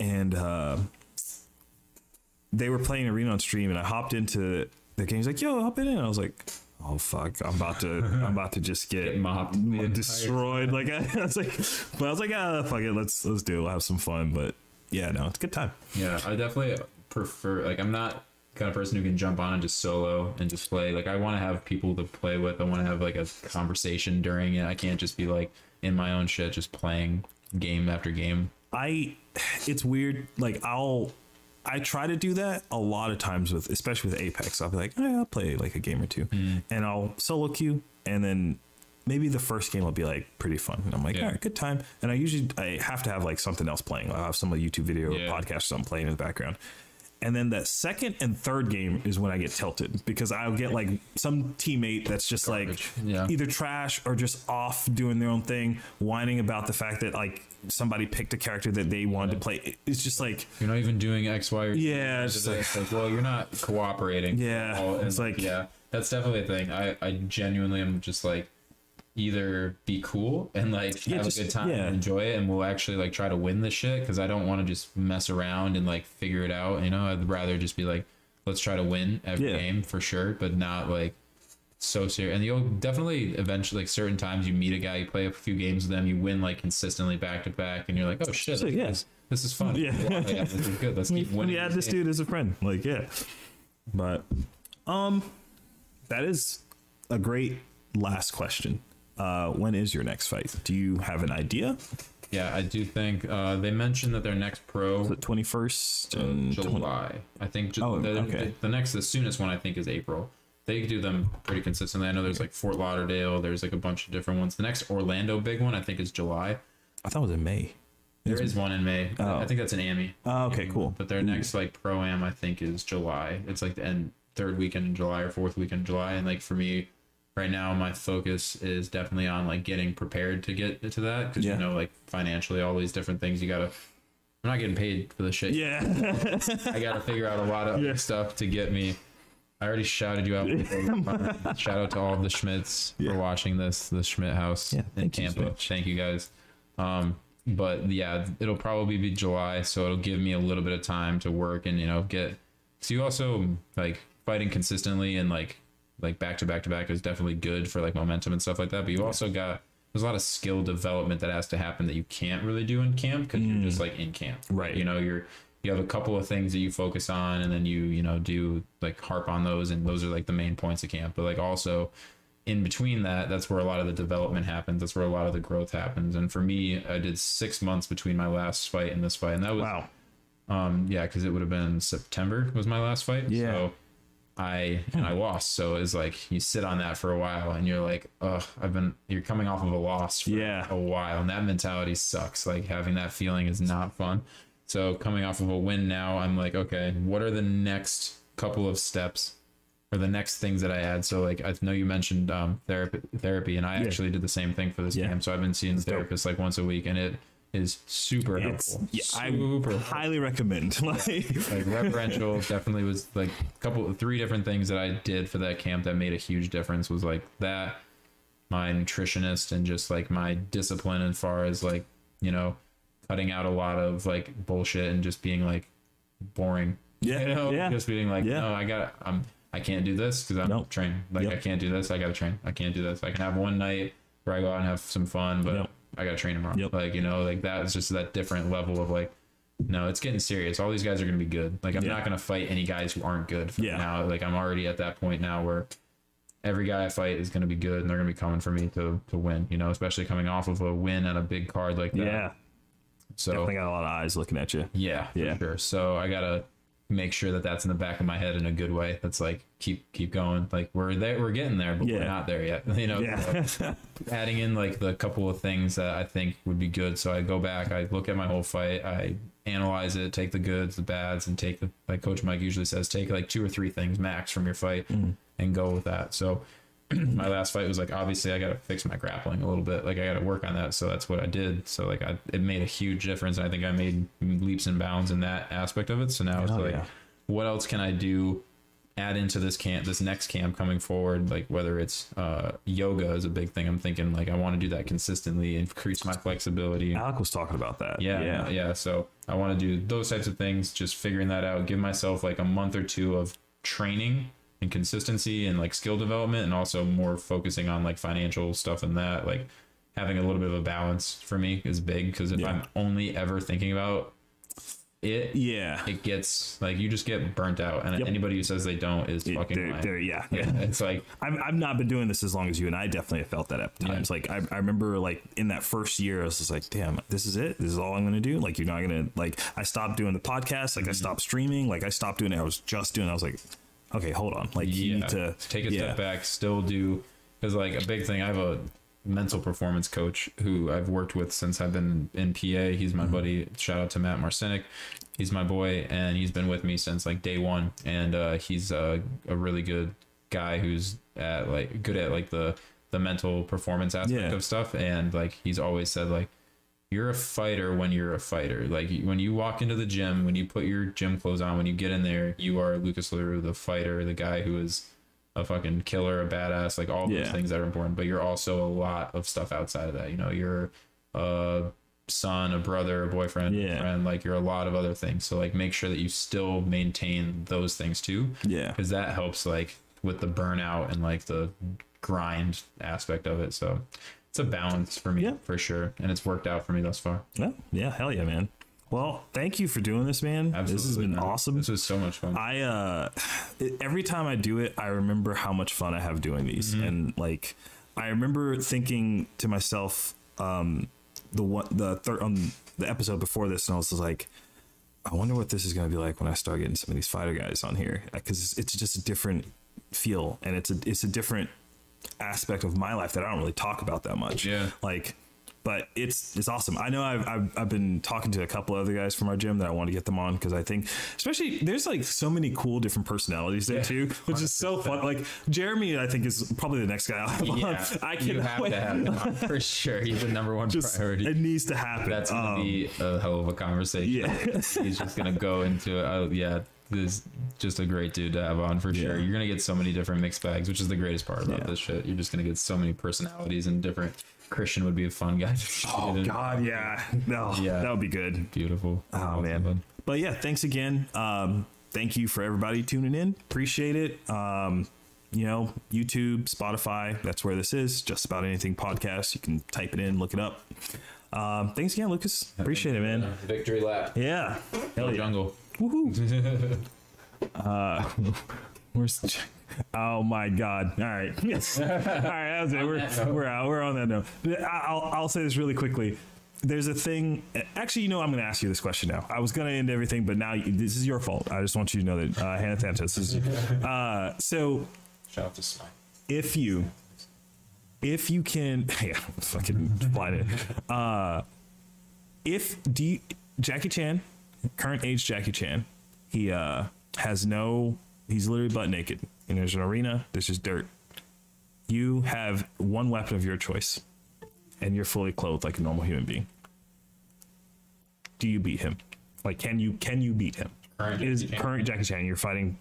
and uh, they were playing arena on stream, and I hopped into the game's like, "Yo, hop in," and I was like. Oh fuck! I'm about to, I'm about to just get, Get mopped entire [LAUGHS] destroyed. Like I, I was like, but I was like, ah, fuck it, let's let's do it. We'll have some fun. But yeah, no, it's a good time. Yeah, I definitely prefer like I'm not the kind of person who can jump on and just solo and just play. Like I want to have people to play with. I want to have like a conversation during it. I can't just be like in my own shit just playing game after game. I it's weird. Like I'll I try to do that a lot of times with especially with Apex. I'll be like, yeah, I'll play like a game or two, mm. and I'll solo queue, and then maybe the first game will be like pretty fun. And I'm like, Yeah. all right, good time. And I usually I have to have like something else playing. I'll have some YouTube video Yeah. or podcast or something playing in the background. And then that second and third game is when I get tilted because I'll get like some teammate that's just Garbage. like Yeah. either trash or just off doing their own thing, whining about the fact that like somebody picked a character that they wanted to play. It's just like You're not even doing X, Y, or. Yeah, it's just like, well, you're not cooperating. Yeah, All- and, it's like- yeah, that's definitely a thing. I I genuinely am just like either be cool and like Yeah, have just- a good time yeah. and enjoy it and we'll actually like try to win this shit because i don't want to just mess around and like figure it out you know i'd rather just be like let's try to win every Yeah. game for sure but not like so serious and you'll definitely eventually like certain times you meet a guy you play a few games with them you win like consistently back to back and you're like oh shit So, this, yeah. is, this is fun Yeah. yeah, this is good let's [LAUGHS] keep when winning you add this games. dude as a friend, like yeah. But um, that is a great last question. Uh, when is your next fight? Do you have an idea? yeah i do think uh they mentioned that their next pro The twenty first uh, and 20 July. I think ju- Oh, the, okay. the, the next, the soonest one I think is April. They do them pretty consistently. I know there's like Fort Lauderdale. There's like a bunch of different ones. The next Orlando big one I think is July. I thought it was in May. There is one in May. Oh. I think that's an AMI. Oh, okay, cool. But their next like pro am I think is July. It's like the end third weekend in July or fourth weekend in July. And like for me, right now my focus is definitely on like getting prepared to get to that because Yeah. you know like financially all these different things you gotta. I'm not getting paid for this shit. Yeah, I got to figure out a lot of [LAUGHS] Yeah. stuff to get me. I already shouted you out. Shout out to all the Schmidts Yeah. for watching this, the Schmidt house Yeah, in thank you Tampa. Thank you guys. Um, but yeah, it'll probably be July, so it'll give me a little bit of time to work and you know get. So you also like fighting consistently and like like back to back to back is definitely good for like momentum and stuff like that. But you also got there's a lot of skill development that has to happen that you can't really do in camp because you're just like in camp, Mm. Right. You know, you're you have a couple of things that you focus on, and then you you know do like harp on those, and those are like the main points of camp. But like also in between that, that's where a lot of the development happens. That's where a lot of the growth happens. And for me, I did six months between my last fight and this fight, and that was wow. um, yeah, because it would have been September was my last fight. Yeah. So I and I lost. So it's like you sit on that for a while, and you're like, ugh, I've been. You're coming off of a loss for Yeah. a while, and that mentality sucks. Like having that feeling is not fun. So coming off of a win now, I'm like, okay, what are the next couple of steps? or the next things that I add. So like I know you mentioned um, therapy, therapy, and I actually did the same thing for this Yeah. camp. So I've been seeing the dope. therapist like once a week, and it is super It's helpful. yeah, I super highly recommend. [LAUGHS] like, like referential definitely was like a couple three different things that I did for that camp that made a huge difference was like that my nutritionist and just like my discipline as far as like you know cutting out a lot of like bullshit and just being like boring Yeah, you know yeah. just being like Yeah. no I got I'm I can't do this because I'm Nope. trained like Yep. I can't do this I gotta train I can't do this I can have one night where I go out and have some fun but Yep. I gotta train tomorrow Yep. like you know like that is just that different level of like no, it's getting serious. All these guys are going to be good. Like, I'm Yeah. not going to fight any guys who aren't good for Yeah. now. Like, I'm already at that point now where every guy I fight is going to be good and they're going to be coming for me to, to win, you know, especially coming off of a win at a big card like that. yeah, So, definitely got a lot of eyes looking at you. yeah, Yeah. sure. So, I got to make sure that that's in the back of my head in a good way. That's like, keep, keep going. Like, we're there, we're getting there, but Yeah. we're not there yet, [LAUGHS] you know? Yeah, adding in like the couple of things that I think would be good. So I go back, I look at my whole fight, I analyze it, take the goods, the bads, and take the like Coach Mike usually says, take like two or three things max from your fight mm. and go with that. So [CLEARS THROAT] my last fight was like obviously I got to fix my grappling a little bit, like I got to work on that. So that's what I did. So like I it made a huge difference. And I think I made leaps and bounds in that aspect of it. So now it's Oh, like, yeah. what else can I do? add into this camp this next camp coming forward like whether it's uh yoga is a big thing i'm thinking like i want to do that consistently increase my flexibility Alec was talking about that. yeah yeah, yeah, so i want to do those types of things just figuring that out give myself like a month or two of training and consistency and like skill development and also more focusing on like financial stuff and that like having a little bit of a balance for me is big because if Yeah. i'm only ever thinking about it yeah. it gets like you just get burnt out and Yep. anybody who says they don't is It- fucking they're- lying. they're- yeah, [LAUGHS] yeah it's like I've, I've not been doing this as long as you, and I definitely have felt that at times. Like I, I remember, like in that first year, I was just like, "Damn, this is it. This is all I'm to do." Like you're not to like. I stopped doing the podcast. Like I Mm-hmm. stopped streaming. Like I stopped doing it. I was just doing. I was like, "Okay, hold on. Like you yeah, need to take a yeah. step back still do because like a big thing i have a mental performance coach who i've worked with since i've been in pa he's Mm-hmm. my buddy shout out to matt marcinic he's my boy and he's been with me since like day one and uh, he's uh, a really good guy who's at like good at like the the mental performance aspect Yeah. of stuff and like he's always said like you're a fighter when you're a fighter. Like when you walk into the gym, when you put your gym clothes on, when you get in there, you are Lucas LaRue, the fighter, the guy who is a fucking killer, a badass, like all Yeah. those things that are important. But you're also a lot of stuff outside of that. You know, you're a son, a brother, a boyfriend, Yeah. a friend. Like you're a lot of other things. So like make sure that you still maintain those things too Yeah. because that helps like with the burnout and like the grind aspect of it. So it's a balance for me Yeah. for sure, and it's worked out for me thus far. Yeah. Yeah. Hell yeah, man. Well, thank you for doing this, man. this has been man. awesome. This was so much fun. I uh every time I do it, I remember how much fun I have doing these, Mm-hmm. and like I remember thinking to myself, um, the one the third on the episode before this, and I was like, I wonder what this is going to be like when I start getting some of these fighter guys on here, because it's, it's just a different feel, and it's a it's a different aspect of my life that I don't really talk about that much. Yeah. like. But it's it's awesome. I know I've, I've I've been talking to a couple other guys from our gym that I want to get them on because I think, especially there's like so many cool different personalities there Yeah. too, which is so fun. Like Jeremy, I think is probably the next guy I'll have yeah, on. I can have to have him on for sure. He's the number one just priority. it needs to happen. That's gonna Um, be a hell of a conversation. yeah. [LAUGHS] He's just gonna go into it. Oh, yeah, is just a great dude to have on for sure. Yeah. You're gonna get so many different mixed bags, which is the greatest part about Yeah. this shit. You're just gonna get so many personalities and different. Christian would be a fun guy. To [LAUGHS] Oh. God, yeah, no, Yeah. that would be good. beautiful. Oh man. But yeah, thanks again. Um, thank you for everybody tuning in. Appreciate it. Um, you know, YouTube, Spotify, that's where this is. Just about anything podcast. You can type it in, look it up. Um, thanks again, Lucas. Appreciate it, man. Victory lap. Yeah. Hell yeah. Jungle. Woohoo. [LAUGHS] uh, where's Oh my God! All right, yes. [LAUGHS] All right, that was it. We're, we're out. We're on that note. I- I'll I'll say this really quickly. There's a thing. Actually, you know, I'm going to ask you this question now. I was going to end everything, but now you, this is your fault. I just want you to know that uh, Hannah Santos is. [LAUGHS] Uh, so Shout out to Smite. if you if you can yeah fucking blind it uh if do you, jackie chan current age jackie chan he uh has no He's literally butt naked. And there's an arena. There's just dirt. You have one weapon of your choice, and you're fully clothed like a normal human being. Do you beat him? Like, can you can you beat him? Current It is Jackie Chan? current Jackie Chan. You're fighting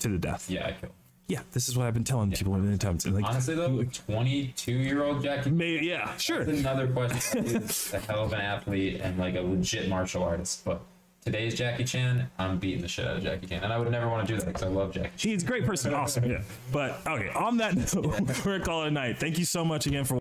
to the death. Yeah, I kill. Yeah, this is what I've been telling people many times. And like, Honestly though, 22 year old Jackie may, yeah, sure. That's another question. He's a hell of an athlete and like a legit martial artist. But today's Jackie Chan, I'm beating the shit out of Jackie Chan, and I would never want to do that because I love Jackie. Chan. He's a great person. Awesome. [LAUGHS] Yeah. But okay, on that [LAUGHS] note, we're going to call it a night. Thank you so much again for